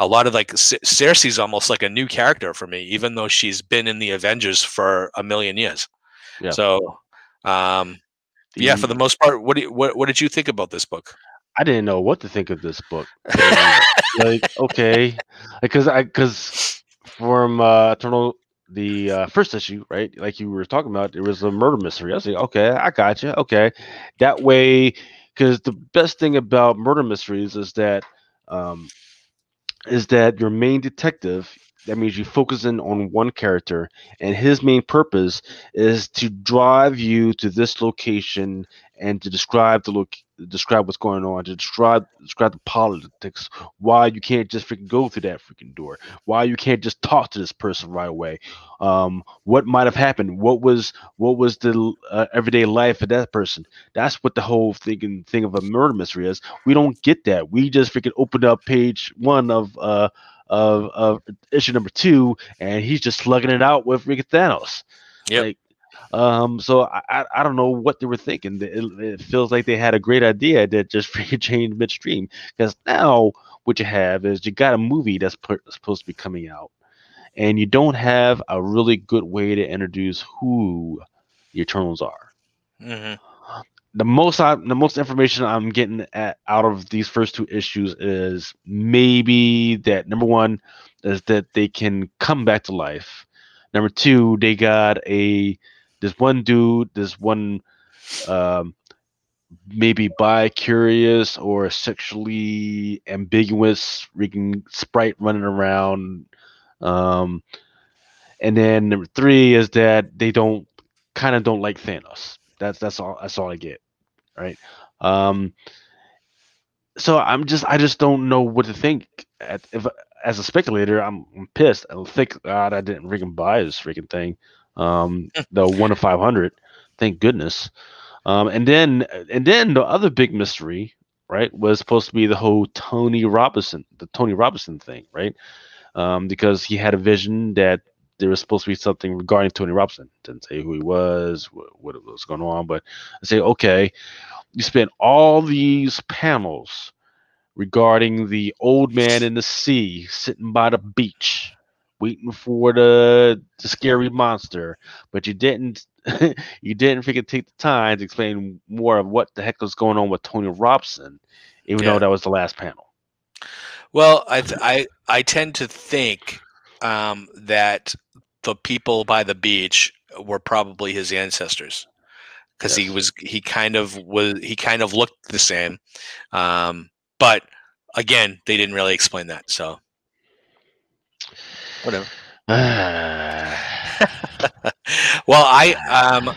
Speaker 1: a lot of like C- Cersei's almost like a new character for me, even though she's been in the Avengers for a million years. Yeah. So, um, the, yeah, for the most part, what, do you, what what did you think about this book?
Speaker 2: I didn't know what to think of this book. [laughs] like, okay, because I because from uh, Eternal the uh, first issue, right? Like you were talking about, it was a murder mystery. I was like, okay, I got you. Okay, that way, because the best thing about murder mysteries is that um, is that your main detective that means you focus in on one character and his main purpose is to drive you to this location and to describe the look describe what's going on to describe describe the politics why you can't just freaking go through that freaking door why you can't just talk to this person right away. Um, what might have happened? What was what was the uh, everyday life of that person? That's what the whole thing thing of a murder mystery is. We don't get that. We just freaking opened up page one of uh of of issue number two, and he's just slugging it out with Rick Thanos.
Speaker 1: Yeah. Like,
Speaker 2: um, so I, I don't know what they were thinking. It, it feels like they had a great idea [laughs] that just freaking changed midstream. Because now what you have is you got a movie that's supposed to be coming out, and you don't have a really good way to introduce who the Eternals are. Mm-hmm the most I, the most information I'm getting at, out of these first two issues is maybe that number one is that they can come back to life. Number two, they got a this one dude, this one um, maybe bi-curious or sexually ambiguous freaking sprite running around. Um, and then number three is that they don't kind of don't like Thanos That's that's all. That's all I get. Right. Um. So I'm just I just don't know what to think. At, if as a speculator, I'm, I'm pissed. I think God I didn't freaking buy this freaking thing. Um, [laughs] the one of five hundred. Thank goodness. Um, and then and then the other big mystery, right, was supposed to be the whole Tony Robinson, the Tony Robinson thing, right? Um, because he had a vision that there was supposed to be something regarding Tony Robinson. Didn't say who he was, what, what was going on, but I say, okay, you spent all these panels regarding the old man in the sea sitting by the beach waiting for the, the scary monster but you didn't [laughs] you didn't freaking take the time to explain more of what the heck was going on with tony robson even
Speaker 1: Yeah.
Speaker 2: though that was the last panel
Speaker 1: Well, I th- I I tend to think um, that the people by the beach were probably his ancestors because he was he kind of was he kind of looked the same, um, but again, they didn't really explain that. So whatever. [sighs] well, I um,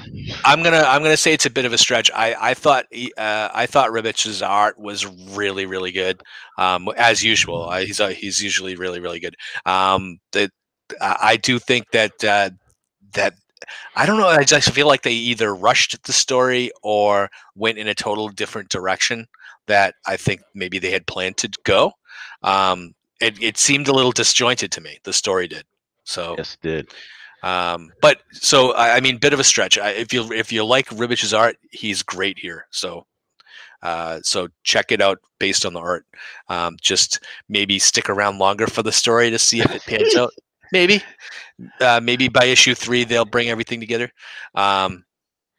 Speaker 1: I'm gonna I'm gonna say it's a bit of a stretch. I I thought uh, I thought Ribic's art was really really good, um, as usual. I, he's uh, he's usually really really good. Um, that I do think that uh, that I don't know. I just feel like they either rushed the story or went in a total different direction that I think maybe they had planned to go. Um, it, it seemed a little disjointed to me. The story did. So
Speaker 2: yes it did
Speaker 1: um, but so I, I mean, bit of a stretch. I, if you if you like Ribic's art, he's great here. So uh, so check it out based on the art. Um, just maybe stick around longer for the story to see if it pans out. [laughs] Maybe uh, maybe by issue three they'll bring everything together. Um,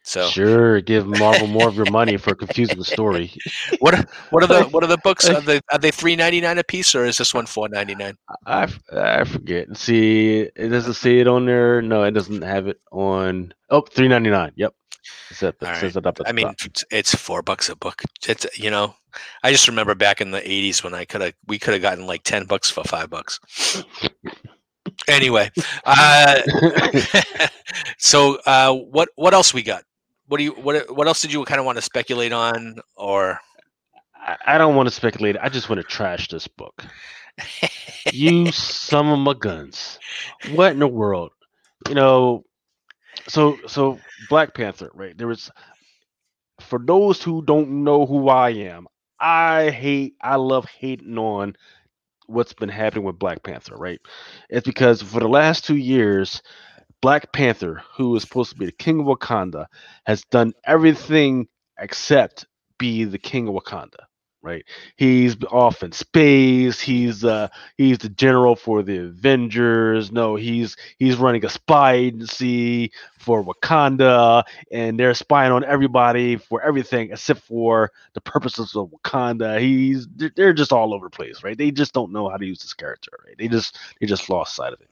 Speaker 1: so
Speaker 2: sure give marvel more of your money for confusing the story
Speaker 1: what are, what are the [laughs] what are the books? Are [laughs] they are they three ninety nine a piece or is this one four ninety nine?
Speaker 2: I I forget. See, it doesn't say it on there. No, it doesn't have it on. Oh, three ninety nine. Yep. It says, it
Speaker 1: All
Speaker 2: says it up at
Speaker 1: I mean,
Speaker 2: top.
Speaker 1: it's- it's four bucks a book. It's you know, I just remember back in the '80s when I could have we could have gotten like ten bucks for five bucks. Anyway, uh, [laughs] so uh, what what else we got? What do you what what else did you kind of want to speculate on or?
Speaker 2: I, I don't want to speculate. I just want to trash this book. You some of my guns. What in the world? You know, so so Black Panther, right? There was for those who don't know who I am, I hate I love hating on what's been happening with Black Panther, right? It's because for the last two years, Black Panther, who is supposed to be the king of Wakanda, has done everything except be the king of Wakanda. Right? He's off in space. He's uh he's the general for the Avengers. No, he's he's running a spy agency for Wakanda, and they're spying on everybody for everything except for the purposes of Wakanda. He's they're, just all over the place, right? They just don't know how to use this character, right? They just they just lost sight of it.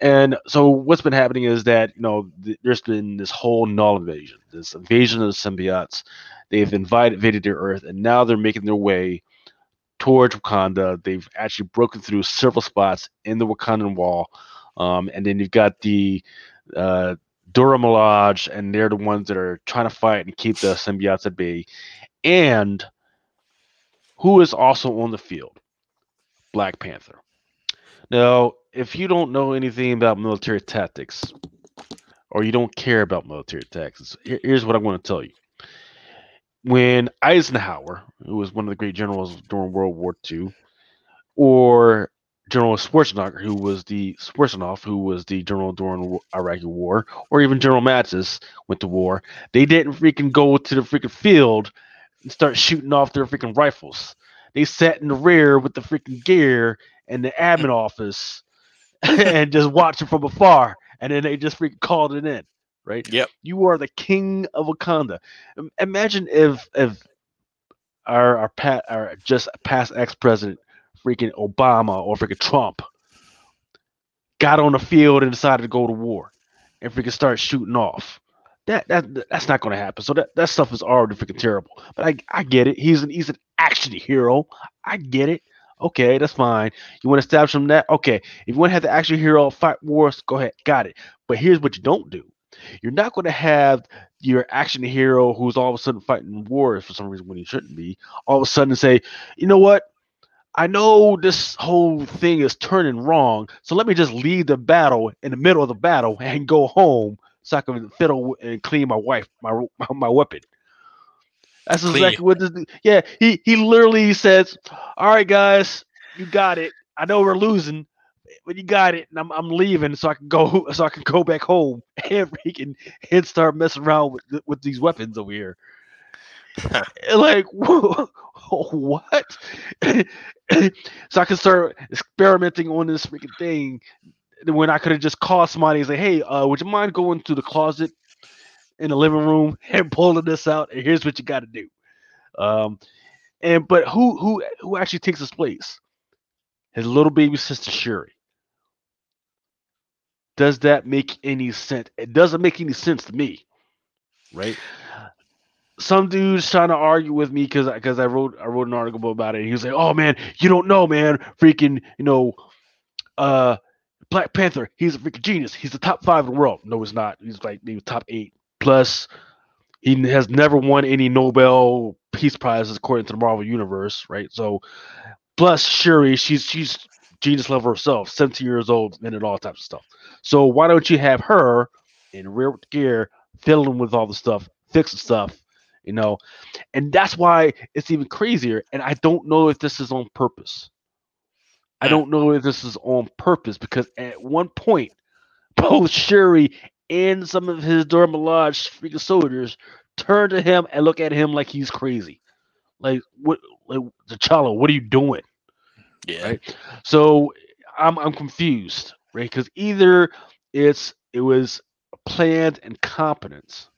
Speaker 2: And so what's been happening is that you know th- there's been this whole null invasion, this invasion of the symbiotes. They've invaded, invaded their Earth, and now they're making their way towards Wakanda. They've actually broken through several spots in the Wakandan wall, um, and then you've got the uh, Dora Milaje, and they're the ones that are trying to fight and keep the symbiotes at bay. And who is also on the field? Black Panther. Now, if you don't know anything about military tactics, or you don't care about military tactics, here's what I'm going to tell you. When Eisenhower, who was one of the great generals during World War II, or General Schwarzenegger, who was the Schwarzenegger, who was the general during Iraqi War, or even General Mattis went to war, they didn't freaking go to the freaking field and start shooting off their freaking rifles. They sat in the rear with the freaking gear and the admin office and just watched it from afar, and then they just freaking called it in, right?
Speaker 1: Yep.
Speaker 2: You are the king of Wakanda. Imagine if if our our pat our just past ex president, freaking Obama or freaking Trump, got on the field and decided to go to war, and freaking start shooting off. That that that's not going to happen. So that, that stuff is already freaking terrible. But I I get it. He's an he's an action hero. I get it. Okay, that's fine. You want to establish him that? Okay. If you want to have the action hero fight wars, go ahead. Got it. But here's what you don't do. You're not going to have your action hero who's all of a sudden fighting wars for some reason when he shouldn't be, all of a sudden say, you know what? I know this whole thing is turning wrong, so let me just leave the battle in the middle of the battle and go home so I can fiddle and clean my wife, my my weapon. That's
Speaker 1: Clean.
Speaker 2: exactly what this. Yeah, he he literally says, "All right, guys, you got it. I know we're losing, but you got it, and I'm I'm leaving so I can go [laughs] so I can go back home [laughs] and freaking and start messing around with with these weapons over here." [laughs] like what? so I can start experimenting on this freaking thing when I could have just called somebody and say, "Hey, uh, would you mind going to the closet in the living room [laughs] and pulling this out? And here's what you got to do." Um, and but who who who actually takes his place? His little baby sister Shuri. Does that make any sense? It doesn't make any sense to me, right? Some dudes trying to argue with me because because I wrote I wrote an article about it. And he was like, "Oh man, you don't know, man. Freaking, you know, uh, Black Panther, he's a freaking genius. He's the top five in the world. No, he's not. He's like maybe top eight. Plus, he has never won any Nobel Peace Prizes according to the Marvel Universe, right? So, plus Shuri, she's she's genius level herself, 17 years old, and all types of stuff. So why don't you have her in rear gear, fiddling with all the stuff, fixing stuff, you know? And that's why it's even crazier. And I don't know if this is on purpose. I don't know if this is on purpose because at one point, [laughs] both Shuri and some of his Dora Milaje freaking soldiers turn to him and look at him like he's crazy. Like what like T'Challa, what are you doing?
Speaker 1: Yeah.
Speaker 2: Right. So I'm I'm confused, right? Because either it's it was planned incompetence,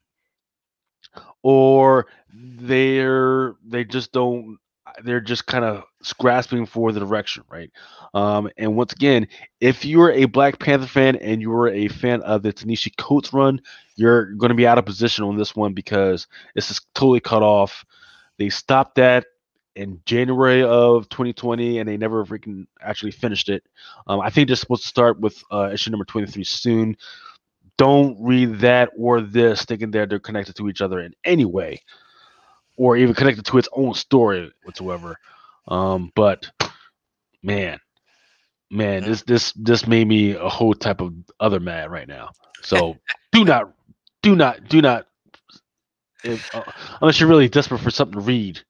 Speaker 2: or they're they just don't they're just kind of grasping for the direction, right? Um, and once again, if you're a Black Panther fan and you're a fan of the Ta-Nehisi Coates run, you're going to be out of position on this one because this is totally cut off. They stopped that in January of 2020, and they never freaking actually finished it. Um, I think they're supposed to start with uh, issue number 23 soon. Don't read that or this thinking that they're connected to each other in any way or even connected to its own story whatsoever. Um, but man, man, this this this made me a whole type of other mad right now. So do not, do not, do not. If, uh, unless you're really desperate for something to read,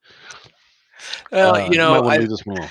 Speaker 1: Well,
Speaker 2: uh,
Speaker 1: you know, I,
Speaker 2: leave this one alone.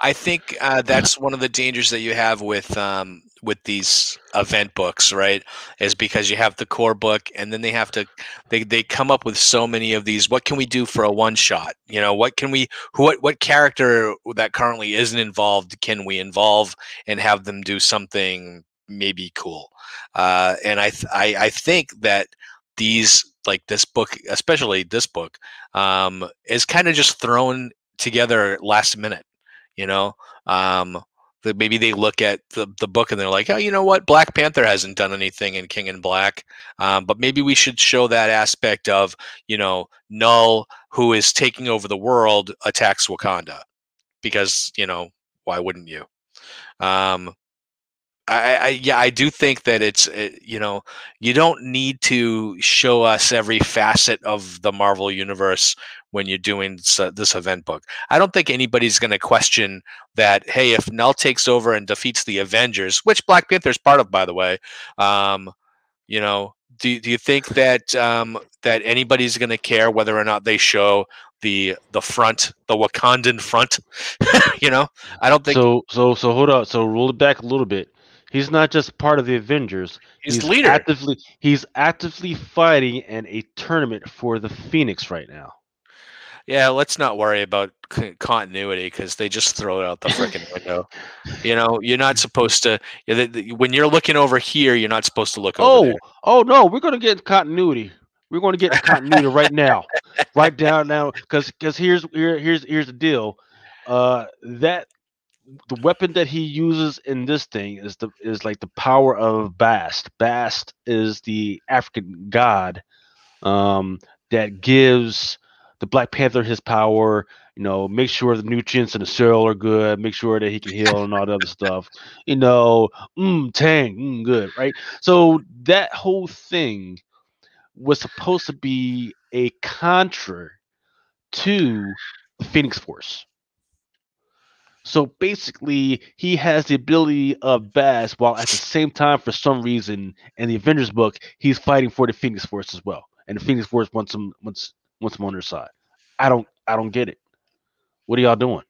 Speaker 1: I think uh, that's one of the dangers that you have with um, with these event books, right? Is because you have the core book, and then they have to they they come up with so many of these. What can we do for a one shot? You know, what can we what what character that currently isn't involved can we involve and have them do something maybe cool? Uh, and I th- I I think that these like this book, especially this book, um, is kind of just thrown together last minute. You know, um, that maybe they look at the, the book and they're like, oh, you know what? Black Panther hasn't done anything in King in Black, um, but maybe we should show that aspect of you know Null, who is taking over the world, attacks Wakanda because you know why wouldn't you? Um, I, I yeah I do think that it's uh, you know you don't need to show us every facet of the Marvel universe when you're doing uh, this event book. I don't think anybody's going to question that. Hey, if Null takes over and defeats the Avengers, which Black Panther is part of, by the way, um, you know, do do you think that um, that anybody's going to care whether or not they show the the front, the Wakandan front? [laughs] you know, I don't think
Speaker 2: So so so hold up. So roll it back a little bit. He's not just part of the Avengers.
Speaker 1: he's, the leader.
Speaker 2: actively he's actively fighting in a tournament for the Phoenix right now.
Speaker 1: Yeah, let's not worry about c- continuity because they just throw it out the [laughs] freaking window. You know, you're not supposed to. the- the- When you're looking over here, you're not supposed to look over
Speaker 2: Oh,
Speaker 1: there.
Speaker 2: oh no, we're gonna get continuity. We're gonna get continuity right now, right down now, because because here's here, here's here's the deal. Uh, that the weapon that he uses in this thing is the is like the power of Bast. Bast is the African god um, that gives the Black Panther his power, You know, make sure the nutrients in the soil are good. Make sure that he can heal and all the other stuff. You know, mm, tang, mm, good, right? So that whole thing was supposed to be a contra to the Phoenix Force. So basically, he has the ability of Bast, while at the same time, for some reason, in the Avengers book, he's fighting for the Phoenix Force as well, and the Phoenix Force wants him wants wants him on their side. I don't I don't get it. What are y'all doing?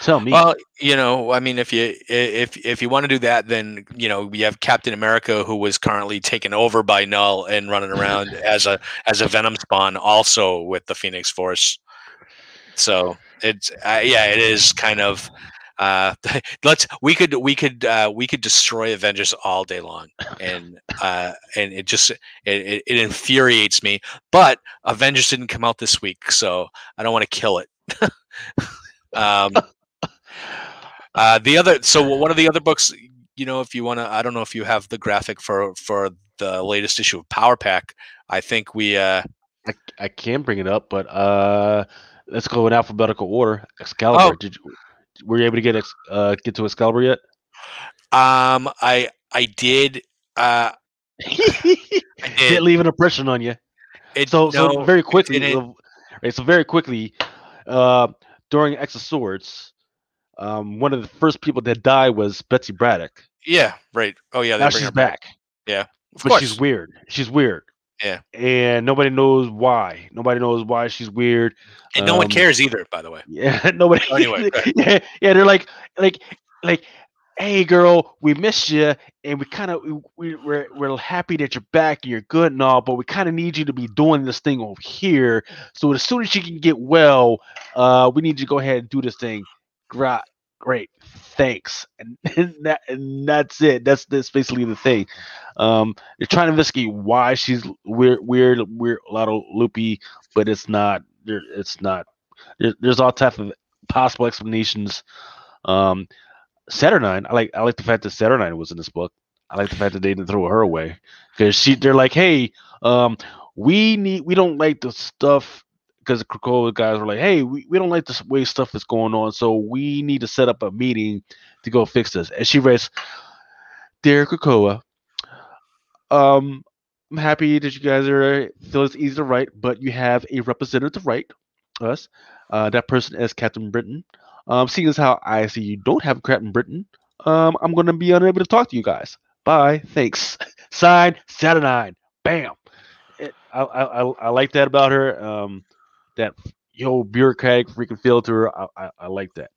Speaker 2: Tell me.
Speaker 1: Well, you know, I mean, if you if if you want to do that, then you know we have Captain America, who was currently taken over by Null and running [laughs] around as a as a Venom spawn, also with the Phoenix Force. So it's uh, yeah, it is kind of. Uh, [laughs] let's we could we could uh, we could destroy Avengers all day long, and uh, and it just it, it, it infuriates me. But Avengers didn't come out this week, so I don't want to kill it. [laughs] um, uh, the other, so one of the other books, you know, if you want to, I don't know if you have the graphic for for the latest issue of Power Pack. I think we. Uh,
Speaker 2: I, I can bring it up, but uh, let's go in alphabetical order. Excalibur.
Speaker 1: Oh.
Speaker 2: Did you, were you able to get ex, uh, get to Excalibur yet?
Speaker 1: um, I I did. Uh, I [laughs]
Speaker 2: Did
Speaker 1: did.
Speaker 2: leave an impression on you.
Speaker 1: It,
Speaker 2: So, so very quickly, right? So very quickly, uh, during X of Swords, um, one of the first people that died was Betsy Braddock.
Speaker 1: Yeah, right. Oh yeah,
Speaker 2: now she's
Speaker 1: back.
Speaker 2: back,
Speaker 1: Of
Speaker 2: but
Speaker 1: course.
Speaker 2: she's weird. She's weird.
Speaker 1: Yeah.
Speaker 2: and nobody knows why. Nobody knows why she's weird.
Speaker 1: and no one
Speaker 2: um,
Speaker 1: cares either, by the way.
Speaker 2: Yeah, [laughs] nobody.
Speaker 1: Oh, anyway,
Speaker 2: yeah, [laughs] yeah, they're like, like, like, hey, girl, we missed you, and we kind of we, we we're we're happy that you're back and you're good and all, but we kind of need you to be doing this thing over here. So as soon as you can get well, uh, we need you to go ahead and do this thing. Great, great, thanks, [laughs] and, and that and that's it. That's that's basically the thing. Um, they're trying to investigate why she's weird, weird, weird, a lot of loopy, but it's not. There, it's not. There, there's all type of possible explanations. Um, Saturnine, I like. I like the fact that Saturnine was in this book. I like the fact that they didn't throw her away because she. They're like, hey, um, we need. We don't like the stuff because the Krakoa guys were like, hey, we, we don't like this way stuff is going on, so we need to set up a meeting to go fix this. And she writes, dear Krakoa, um, I'm happy that you guys are feel it's easy to write, but you have a representative to write us. Uh, that person is Captain Britain. Um, seeing as how I see you don't have Captain Britain, um, I'm going to be unable to talk to you guys. Bye. Thanks. [laughs] Signed, Saturnine. Bam. It, I, I, I, I like that about her. Um, that yo bureaucratic freaking filter. I, I, I like that.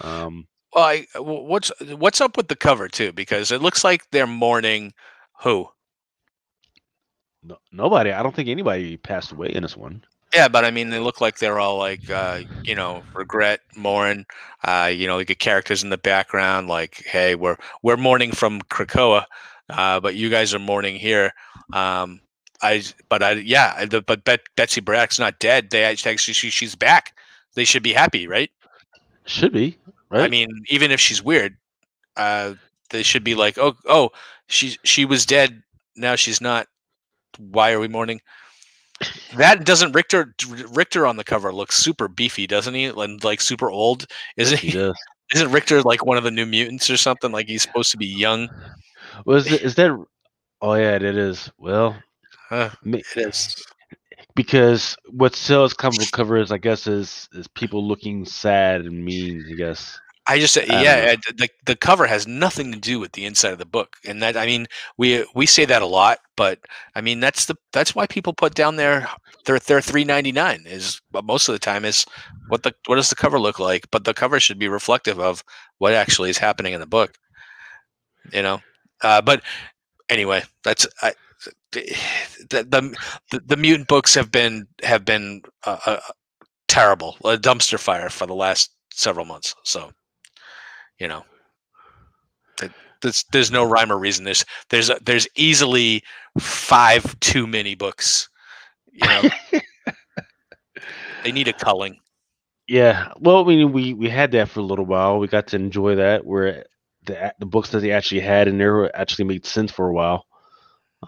Speaker 2: Um,
Speaker 1: Well, I, w- what's what's up with the cover too? Because it looks like they're mourning who?
Speaker 2: no, nobody. I don't think anybody passed away in this one.
Speaker 1: Yeah, but I mean, they look like they're all like, uh, you know, regret, mourn. Uh, you know, like get characters in the background, like, hey, we're we're mourning from Krakoa, uh, but you guys are mourning here. Um, I, but I, yeah, the, but Bet, Betsy Braddock's not dead. They actually, she, she's back. They should be happy, right?
Speaker 2: Should be right.
Speaker 1: I mean, even if she's weird, uh, they should be like, oh, oh, she she was dead. Now she's not. Why are we mourning? That doesn't Rictor Rictor on the cover looks super beefy, doesn't he? And like super old, isn't
Speaker 2: he
Speaker 1: he? Isn't Rictor like one of the new mutants or something? Like he's supposed to be young.
Speaker 2: Was it, is that? Oh yeah, it is. Well,
Speaker 1: Uh, it is.
Speaker 2: because what sells cover [laughs] cover is, I guess, is is people looking sad and mean. I guess.
Speaker 1: I just
Speaker 2: don't
Speaker 1: yeah, uh, the the cover has nothing to do with the inside of the book, and that I mean we we say that a lot, but I mean that's the that's why people put down their their their three ninety nine is but most of the time is what the what does the cover look like, but the cover should be reflective of what actually is happening in the book, you know. Uh, but anyway, that's I, [sighs] the, the the mutant books have been have been uh, uh, terrible, a dumpster fire for the last several months. So, you know, there's there's no rhyme or reason. There's there's there's easily five too many books. You know, they need a culling.
Speaker 2: Yeah. Well, I mean, we we had that for a little while. We got to enjoy that. Where the the books that they actually had in there actually made sense for a while.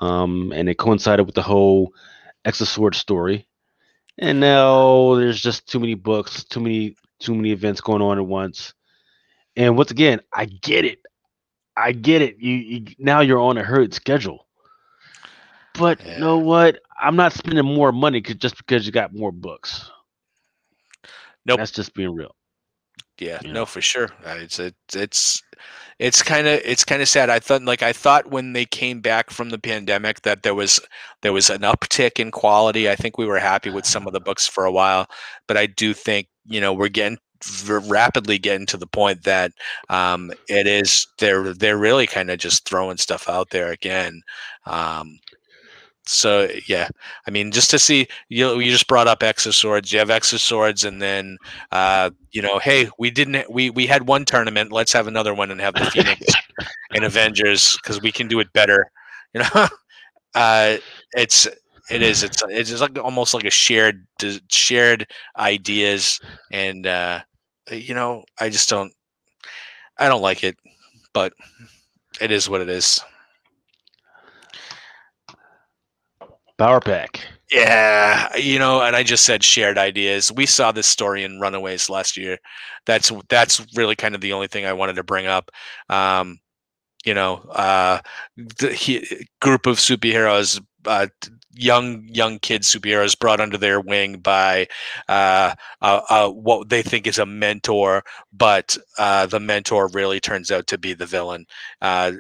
Speaker 2: Um, and it coincided with the whole X of Swords story. And now there's just too many books, too many too many events going on at once. And once again, I get it. I get it. You, you now you're on a hurried schedule. But you know what? I'm not spending more money just because you got more books.
Speaker 1: Nope.
Speaker 2: That's just being real.
Speaker 1: Yeah,
Speaker 2: Yeah.
Speaker 1: no, for sure. Uh, It's it, it's it's kind of it's kind of sad. I thought like I thought when they came back from the pandemic that there was there was an uptick in quality. I think we were happy with some of the books for a while, but I do think you know we're getting v- rapidly getting to the point that um, it is they're they're really kind of just throwing stuff out there again. Um, so yeah, I mean, just to see you, you just brought up X of Swords. You have X of Swords, and then uh, you know, hey, we didn't we we had one tournament. Let's have another one and have the Phoenix [laughs] and Avengers because we can do it better. You know, [laughs] uh, it's it is it's it's like almost like a shared shared ideas, and uh, you know, I just don't I don't like it, but it is what it is.
Speaker 2: Power pack.
Speaker 1: Yeah, you know, and I just said shared ideas. We saw this story in Runaways last year. That's that's really kind of the only thing I wanted to bring up. Um, you know, uh, the he, group of superheroes, uh, young young kid superheroes brought under their wing by uh, uh, what they think is a mentor, but uh, the mentor really turns out to be the villain. Uh,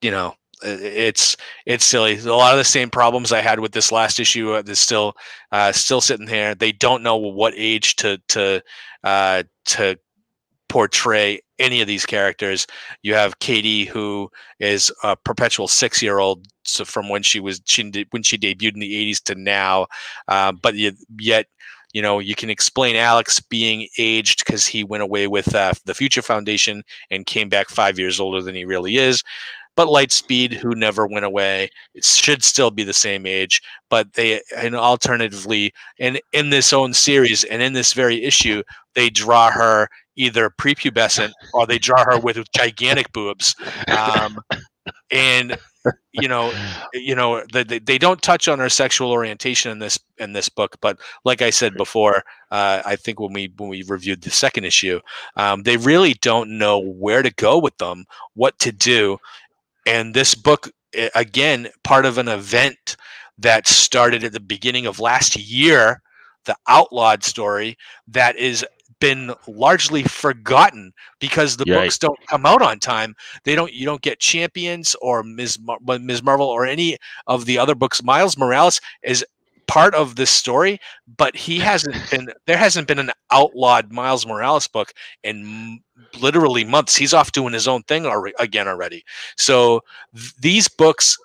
Speaker 1: you know, it's it's silly. A lot of the same problems I had with this last issue uh, is still uh, still sitting there. They don't know what age to to uh, to portray any of these characters. You have Katie, who is a perpetual six-year-old, so from when she was she when she debuted in the '80s to now, uh, but yet, yet you know you can explain Alex being aged because he went away with uh, the Future Foundation and came back five years older than he really is. But Lightspeed, who never went away, it should still be the same age. But they, and alternatively, in in this own series and in this very issue, they draw her either prepubescent or they draw her with gigantic boobs. Um, and you know, you know, the, the, they don't touch on her sexual orientation in this in this book. But like I said before, uh, I think when we when we reviewed the second issue, um, they really don't know where to go with them, what to do. And this book, eh, again, part of an event that started at the beginning of last year, the Outlawed story, that is been largely forgotten because the
Speaker 2: Right.
Speaker 1: books don't come out on time. They don't. You don't get Champions or Ms. Mar- Ms. Marvel or any of the other books. Miles Morales is part of this story, but he [laughs] hasn't been. There hasn't been an outlawed Miles Morales book in m- literally months. He's off doing his own thing alre- again already. So th- these books,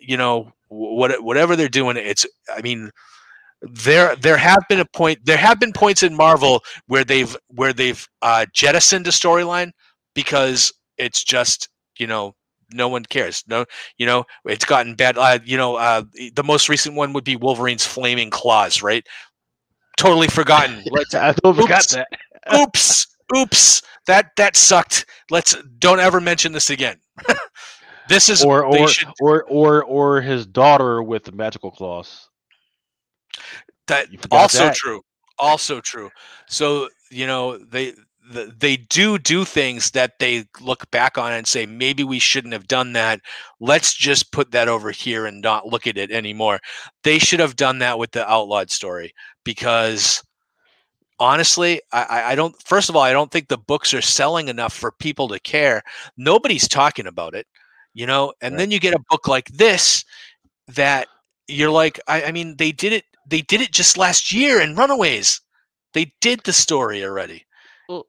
Speaker 1: you know, what whatever they're doing, it's. I mean, there there have been a point. There have been points in Marvel where they've where they've uh, jettisoned a storyline because it's just you know no one cares. No, you know it's gotten bad. Uh, you know, uh, the most recent one would be Wolverine's flaming claws, right? Totally forgotten. [laughs] Let's
Speaker 2: I forgot
Speaker 1: Oops.
Speaker 2: that.
Speaker 1: oops, oops, that that sucked. Let's don't ever mention this again. [laughs] this is
Speaker 2: Or or,
Speaker 1: should
Speaker 2: or or or his daughter with the magical claws.
Speaker 1: that also
Speaker 2: that.
Speaker 1: true. Also true. So you know they the, they do do things that they look back on and say maybe we shouldn't have done that. Let's just put that over here and not look at it anymore. They should have done that with the outlawed story because honestly, I, I- don't. First of all, I don't think the books are selling enough for people to care. Nobody's talking about it, you know. And
Speaker 2: Right.
Speaker 1: then you get a book like this that you're like, I, I mean, they did it. They did it just last year in Runaways. They did the story already,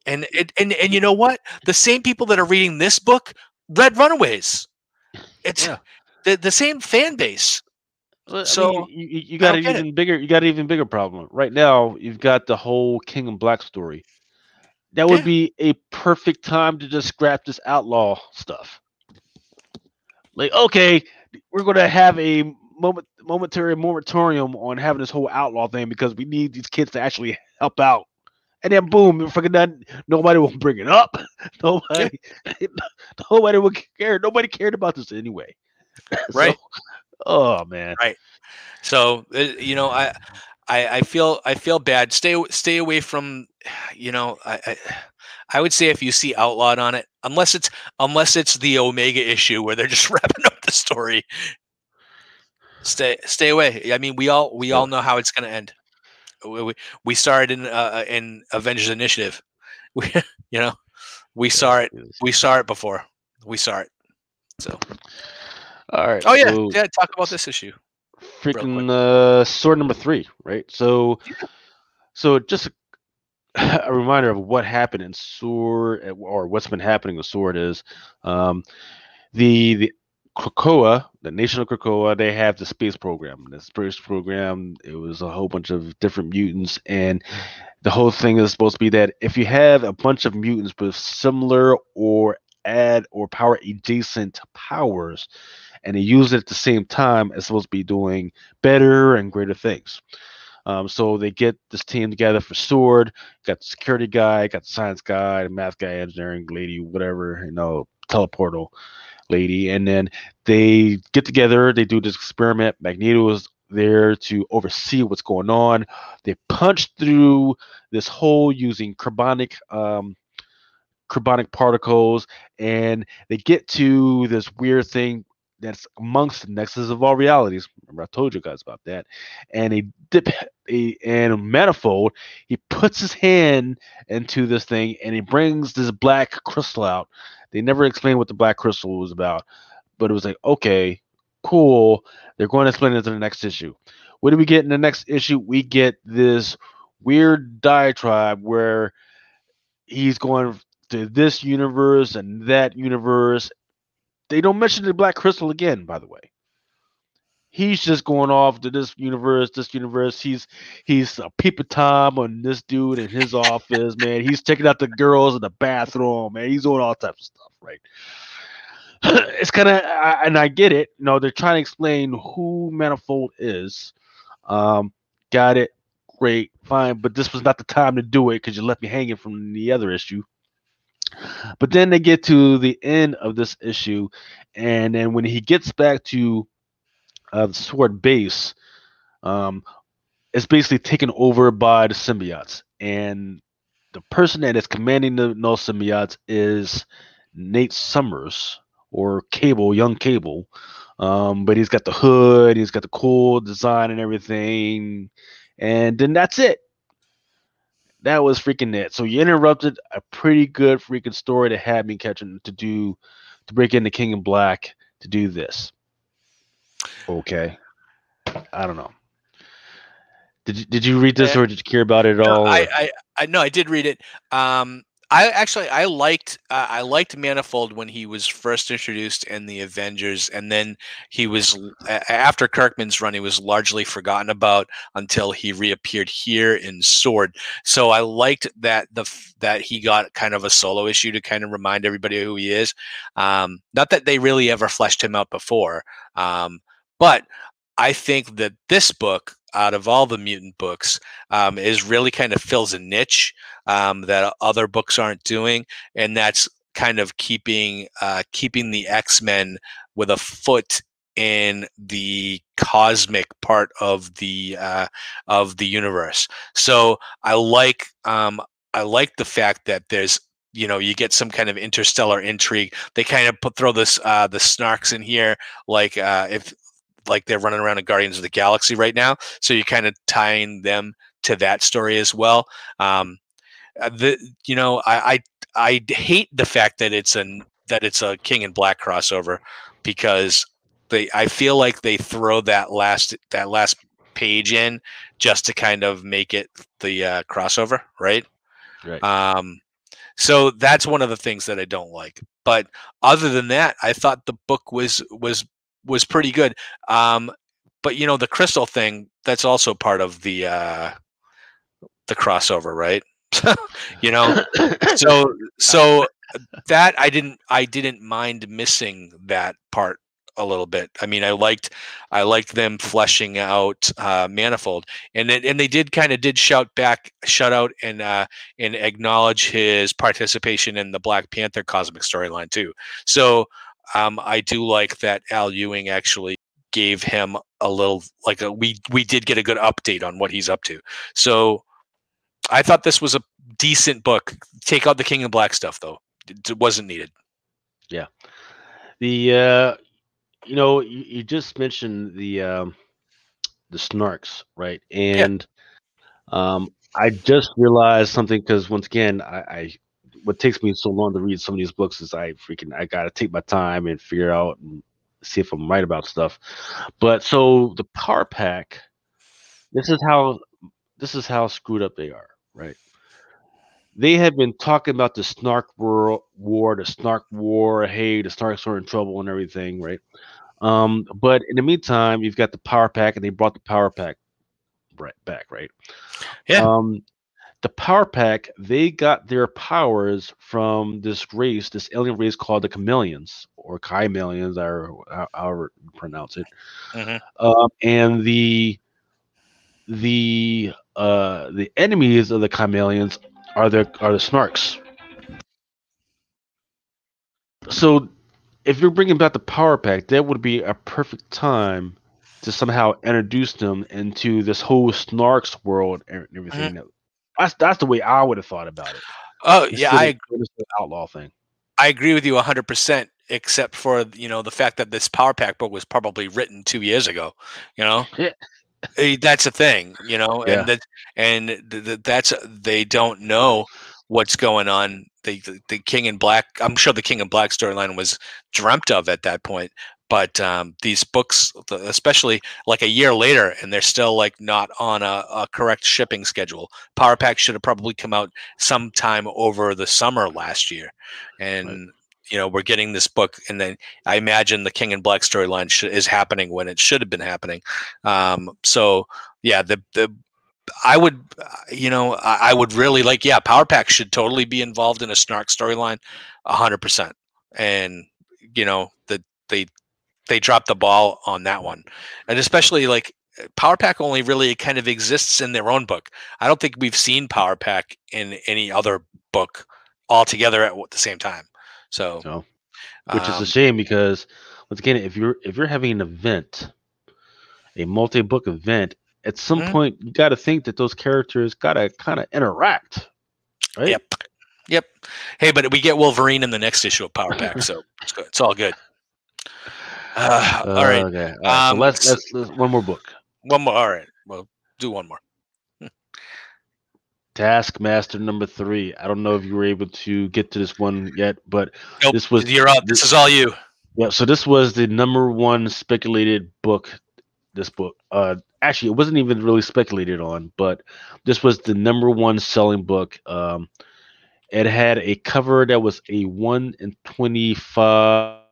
Speaker 1: and it, and and you know what? The same people that are reading this book read Runaways. It's
Speaker 2: Yeah.
Speaker 1: the the same fan base.
Speaker 2: Well, I mean,
Speaker 1: So,
Speaker 2: you, you, got an
Speaker 1: get it.
Speaker 2: even bigger you got an even bigger problem right now. You've got the whole King in Black story. That would
Speaker 1: Yeah.
Speaker 2: be a perfect time to just scrap this outlaw stuff. Like, okay, we're gonna have a moment momentary moratorium on having this whole outlaw thing because we need these kids to actually help out. And then boom, fucking done. Nobody will bring it up. [laughs] Nobody, [laughs] nobody would care. Nobody cared about this anyway. [laughs] So,
Speaker 1: Right.
Speaker 2: oh man. Right.
Speaker 1: So uh, you know, I I, I feel I feel bad. Stay stay away from, you know, I, I I would say if you see outlawed on it, unless it's unless it's the Omega issue where they're just wrapping up the story. Stay stay away. I mean, we all we all know how it's going to end. We, we, we saw it in uh, in Avengers Initiative. [laughs] We, you know, we saw it. We saw it before. We saw it. So.
Speaker 2: All right.
Speaker 1: Oh yeah,
Speaker 2: so
Speaker 1: yeah. Talk about this issue.
Speaker 2: freaking uh, sword number three, right? So, so just a, [laughs] a reminder of what happened in sword, or what's been happening with sword is, um, the the Krakoa, the nation of Krakoa, they have the space program. The space program, it was a whole bunch of different mutants, and the whole thing is supposed to be that if you have a bunch of mutants with similar or add or power adjacent powers, and they use it at the same time, it's supposed to be doing better and greater things. Um, so they get this team together for Sword. Got the security guy, got the science guy, math guy, engineering lady, whatever, you know, teleportal lady, and then they get together. They do this experiment. Magneto is there to oversee what's going on. They punch through this hole using carbonic um, carbonic particles, and they get to this weird thing that's amongst the nexus of all realities. Remember, I told you guys about that. And they dip [laughs] a and manifold. He puts his hand into this thing, and he brings this black crystal out. They never explained what the black crystal was about, but it was like, okay, cool. They're going to explain it in the next issue. What do we get in the next issue? We get this weird diatribe where he's going to this universe and that universe. They don't mention the black crystal again, by the way. He's just going off to this universe, this universe. He's he's a peeper tom on this dude in his office, man. He's taking out the girls in the bathroom, man. He's doing all types of stuff, right? [clears throat] it's kind of, and I get it. Know, they're trying to explain who Manifold is. Um, got it. Great, fine. But this was not the time to do it because you left me hanging from the other issue. But then they get to the end of this issue, and then when he gets back to uh, the sword base, um, it's basically taken over by the symbiotes, and the person that is commanding the no symbiotes is Nate Summers or Cable, young Cable. Um, but he's got the hood, he's got the cool design and everything, and then that's it. That was freaking it. So you interrupted a pretty good freaking story to have me catching to do to break into King in Black to do this. Okay. I don't know. Did you did you read this or did you care about it at
Speaker 1: No,
Speaker 2: all?
Speaker 1: I, I, I no, I did read it. Um, I actually I liked uh, I liked Manifold when he was first introduced in the Avengers, and then he was after Kirkman's run, he was largely forgotten about until he reappeared here in Sword. So I liked that the that he got kind of a solo issue to kind of remind everybody who he is. Um, not that they really ever fleshed him out before, um, but I think that this book, out of all the mutant books, um, is really kind of fills a niche um, that other books aren't doing, and that's kind of keeping uh, keeping the X Men with a foot in the cosmic part of the uh, of the universe. So I like um, I like the fact that there's you know you get some kind of interstellar intrigue. They kind of put throw this uh, the snarks in here, like uh, if like they're running around in Guardians of the Galaxy right now. So you're kind of tying them to that story as well. Um, uh, the you know I, I I hate the fact that it's an that it's a King in Black crossover because they I feel like they throw that last that last page in just to kind of make it the uh, crossover, right?
Speaker 2: right.
Speaker 1: Um, so that's one of the things that I don't like. But other than that, I thought the book was was was pretty good. Um, but you know, the crystal thing that's also part of the uh, the crossover, right? [laughs] you know, so so that I didn't I didn't mind missing that part a little bit. I mean, I liked I liked them fleshing out uh, Manifold, and it, and they did kind of did shout back, shout out, and uh, and acknowledge his participation in the Black Panther cosmic storyline too. So um, I do like that Al Ewing actually gave him a little like a we we did get a good update on what he's up to. So I thought this was a decent book. Take out the King in Black stuff though; it wasn't needed.
Speaker 2: Yeah, the uh, you know, you, you just mentioned the um, the snarks, right? And um, I just realized something because once again, I, I what takes me so long to read some of these books is I freaking I gotta take my time and figure out and see if I'm right about stuff. But so the power pack, this is how this is how screwed up they are, right? They have been talking about the Snark war, war, the Snark war. Hey, the Snarks are in trouble and everything, right? Um, but in the meantime, you've got the power pack, and they brought the power pack right back, right?
Speaker 1: Yeah.
Speaker 2: Um, the power pack, they got their powers from this race, this alien race called the Chameleons or Chimeleons, or how- however you pronounce it.
Speaker 1: Mhm.
Speaker 2: Um, and the the uh the enemies of the Chimeleons are the are the Snarks. So, if you're bringing back the power pack, that would be a perfect time to somehow introduce them into this whole Snarks world and everything. That's that's the way I would have thought about it.
Speaker 1: Oh yeah, I
Speaker 2: this outlaw thing.
Speaker 1: I agree with you 100%, except for, you know, the fact that this Power Pack book was probably written two years ago, you know?
Speaker 2: Yeah.
Speaker 1: Eh, That's a thing, you know,
Speaker 2: Yeah.
Speaker 1: and that, and th- th- that's, they don't know what's going on. The, the, the King in Black, I'm sure the King in Black storyline was dreamt of at that point, but um, these books, especially like a year later, and they're still like not on a, a correct shipping schedule. Power Pack should have probably come out sometime over the summer last year, and you know we're getting this book, and then I imagine the King in Black storyline sh- is happening when it should have been happening. Um, so yeah, the the I would, uh, you know, I, would really like, yeah, Power Pack should totally be involved in a Snark storyline, a hundred percent. And you know, the they they dropped the ball on that one, and especially like Power Pack only really kind of exists in their own book. I don't think we've seen Power Pack in any other book all together at the same time. So,
Speaker 2: So, which is
Speaker 1: um,
Speaker 2: a shame because once again, if you're if you're having an event, a multi-book event, at some
Speaker 1: Mhm.
Speaker 2: point you got to think that those characters got to kind of interact, right?
Speaker 1: Yep. Yep. Hey, but we get Wolverine in the next issue of Power Pack, so it's good. It's all good. Uh, [sighs] all right.
Speaker 2: Okay. All right.
Speaker 1: Um,
Speaker 2: so let's, let's let's one more book.
Speaker 1: One more. All right. Well, do one more. [laughs]
Speaker 2: Taskmaster number three. I don't know if you were able to get to this one yet, but
Speaker 1: Nope.
Speaker 2: this was
Speaker 1: You're up. This is all you.
Speaker 2: yeah. So this was the number one speculated book. This book, uh, actually, it wasn't even really speculated on, but this was the number one selling book. Um, it had a cover that was a one in twenty-five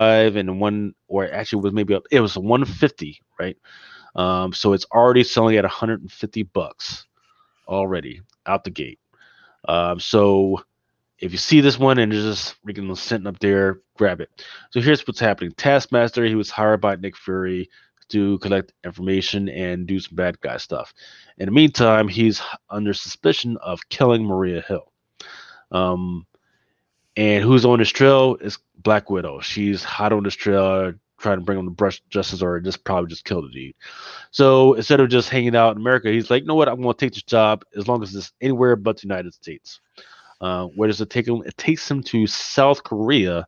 Speaker 2: and one, or actually was maybe. It was one fifty, right? Um, so it's already selling at one hundred and fifty bucks already out the gate. Um, so if you see this one and it's just freaking sitting up there, grab it. So here's what's happening. Taskmaster, he was hired by Nick Fury to collect information and do some bad guy stuff. In the meantime, he's under suspicion of killing Maria Hill. Um, and who's on his trail is Black Widow. She's hot on this trail, trying to bring him to brush justice, or just probably just kill the dude. So instead of just hanging out in America, he's like, you know what? I'm going to take this job as long as it's anywhere but the United States. Uh, where does it take him? It takes him to South Korea,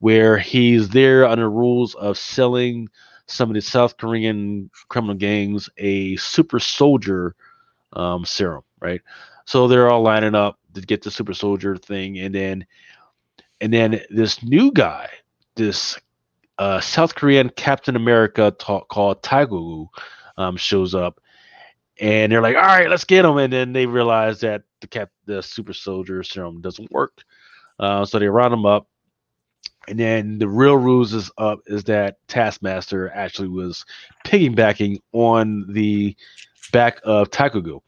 Speaker 2: where he's there under rules of selling some of the South Korean criminal gangs a super soldier um, serum, right? So they're all lining up to get the super soldier thing, and then and then this new guy, this uh, South Korean Captain America called Taegu, um, shows up, and they're like, "All right, let's get him." And then they realize that the cap, the super soldier serum doesn't work, uh, so they round him up. And then the real ruse is up is that Taskmaster actually was piggybacking on the back of Takugu.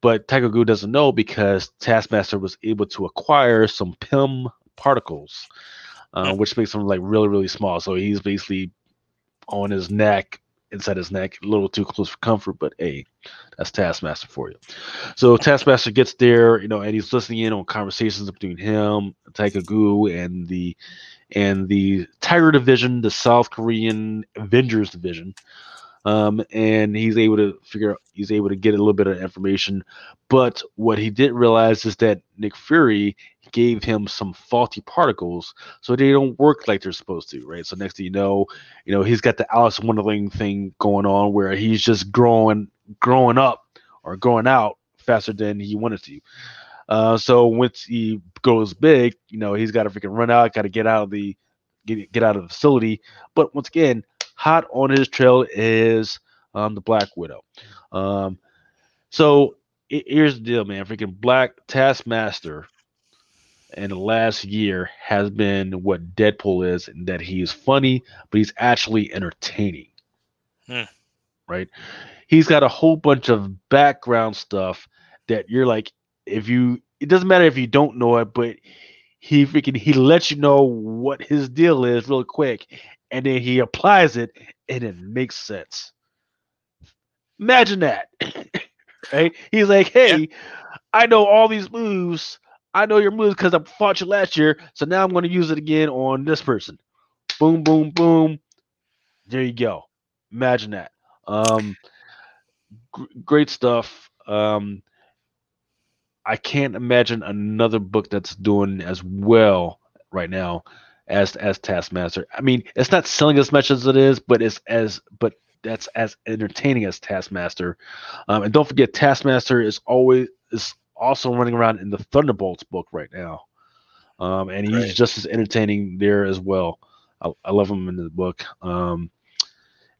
Speaker 2: But Takugu doesn't know because Taskmaster was able to acquire some Pym particles, uh, which makes them like really, really small. So he's basically on his neck inside his neck, a little too close for comfort. But hey, that's Taskmaster for you. So Taskmaster gets there, you know, and he's listening in on conversations between him, Taika Gu, and the and the Tiger Division, the South Korean Avengers Division. Um, and he's able to figure out he's able to get a little bit of information. But what he didn't realize is that Nick Fury gave him some faulty particles, so they don't work like they're supposed to, right? So next thing you know, you know he's got the Alice Wonderland thing going on where he's just growing, growing up or growing out faster than he wanted to. Uh, so once he goes big, you know he's got to freaking run out, got to get out of the get get out of the facility. But once again, hot on his trail is um, the Black Widow. Um, so here's the deal, man. Freaking Black Taskmaster in the last year has been what Deadpool is, and that he is funny, but he's actually entertaining.
Speaker 1: Hmm.
Speaker 2: Right? He's got a whole bunch of background stuff that you're like, if you, it doesn't matter if you don't know it, but he freaking he lets you know what his deal is real quick, and then he applies it, and it makes sense. Imagine that, [laughs] right? He's like, hey, yeah. I know all these moves I know your moves because I fought you last year, so now I'm going to use it again on this person. Boom, boom, boom. There you go. Imagine that. Um, g- great stuff. Um, I can't imagine another book that's doing as well right now as as Taskmaster. I mean, it's not selling as much as it is, but it's as but that's as entertaining as Taskmaster. Um, and don't forget, Taskmaster is always is also running around in the Thunderbolts book right now. Um, and he's right. just as entertaining there as well. I, I love him in the book. Um,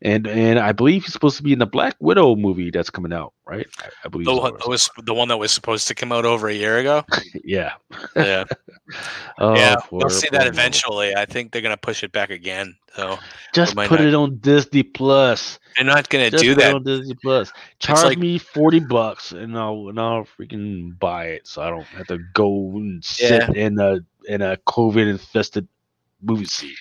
Speaker 2: and and I believe he's supposed to be in the Black Widow movie that's coming out, right? I, I believe
Speaker 1: the one, so. was the one that was supposed to come out over a year ago. [laughs]
Speaker 2: yeah,
Speaker 1: yeah, [laughs] oh, yeah. we'll see that eventually. I think they're gonna push it back again. So
Speaker 2: just put not... it on Disney Plus.
Speaker 1: They're not gonna just do that
Speaker 2: on Disney Plus. Charge like... me forty bucks, and I'll and I'll freaking buy it, so I don't have to go and sit yeah. in a in a COVID infested movie seat.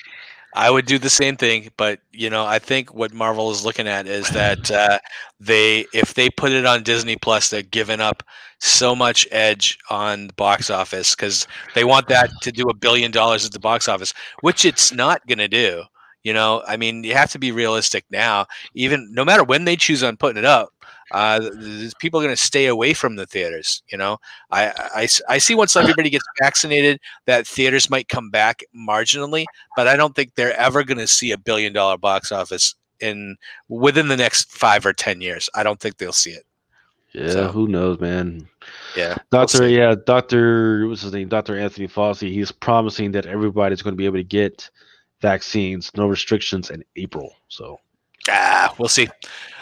Speaker 1: I would do the same thing, but you know, I think what Marvel is looking at is that uh, they, if they put it on Disney Plus, they're giving up so much edge on the box office because they want that to do a billion dollars at the box office, which it's not going to do. You know, I mean, you have to be realistic now. Even no matter when they choose on putting it up, uh, people are going to stay away from the theaters. You know, I, I, I see once everybody gets vaccinated that theaters might come back marginally, but I don't think they're ever going to see a billion dollar box office in within the next five or ten years. I don't think they'll see it.
Speaker 2: Yeah, so, who knows, man?
Speaker 1: Yeah,
Speaker 2: Doctor. We'll yeah, Doctor. What's his name? Doctor Anthony Fauci. He's promising that everybody's going to be able to get vaccines, no restrictions in April. So,
Speaker 1: ah, we'll see.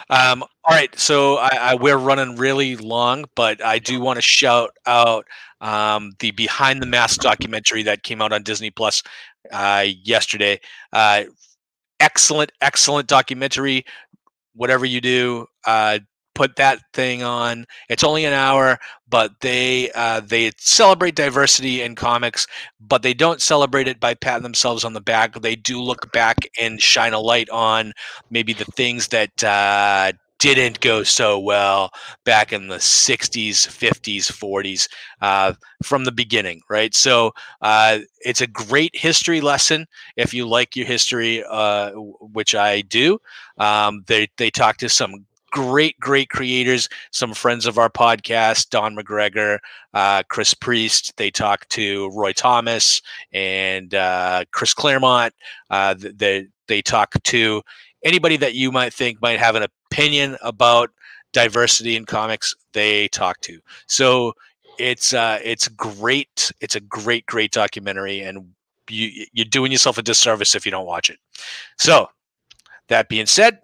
Speaker 1: Um, all right, so I, I, we're running really long, but I do want to shout out um, the Behind the Mask documentary that came out on Disney Plus uh, yesterday. Uh, excellent, excellent documentary. Whatever you do, uh, put that thing on. It's only an hour, but they uh, they celebrate diversity in comics, but they don't celebrate it by patting themselves on the back. They do look back and shine a light on maybe the things that uh, didn't go so well back in the 60s 50s 40s uh, from the beginning right so uh, it's a great history lesson if you like your history uh, which i do um, they, they talk to some great, great creators, some friends of our podcast, Don McGregor, uh, Chris Priest. They talk to Roy Thomas and uh, Chris Claremont. Uh, they, they talk to anybody that you might think might have an opinion about diversity in comics. They talk to. So it's uh, it's great. It's a great, great documentary, and you, you're doing yourself a disservice if you don't watch it. So that being said,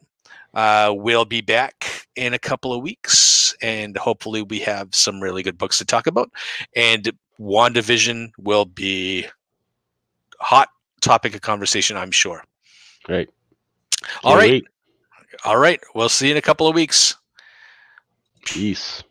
Speaker 1: uh, we'll be back in a couple of weeks, and hopefully, we have some really good books to talk about. And WandaVision will be hot topic of conversation, I'm sure.
Speaker 2: Great.
Speaker 1: All right. Wait. All right. We'll see you in a couple of weeks.
Speaker 2: Peace.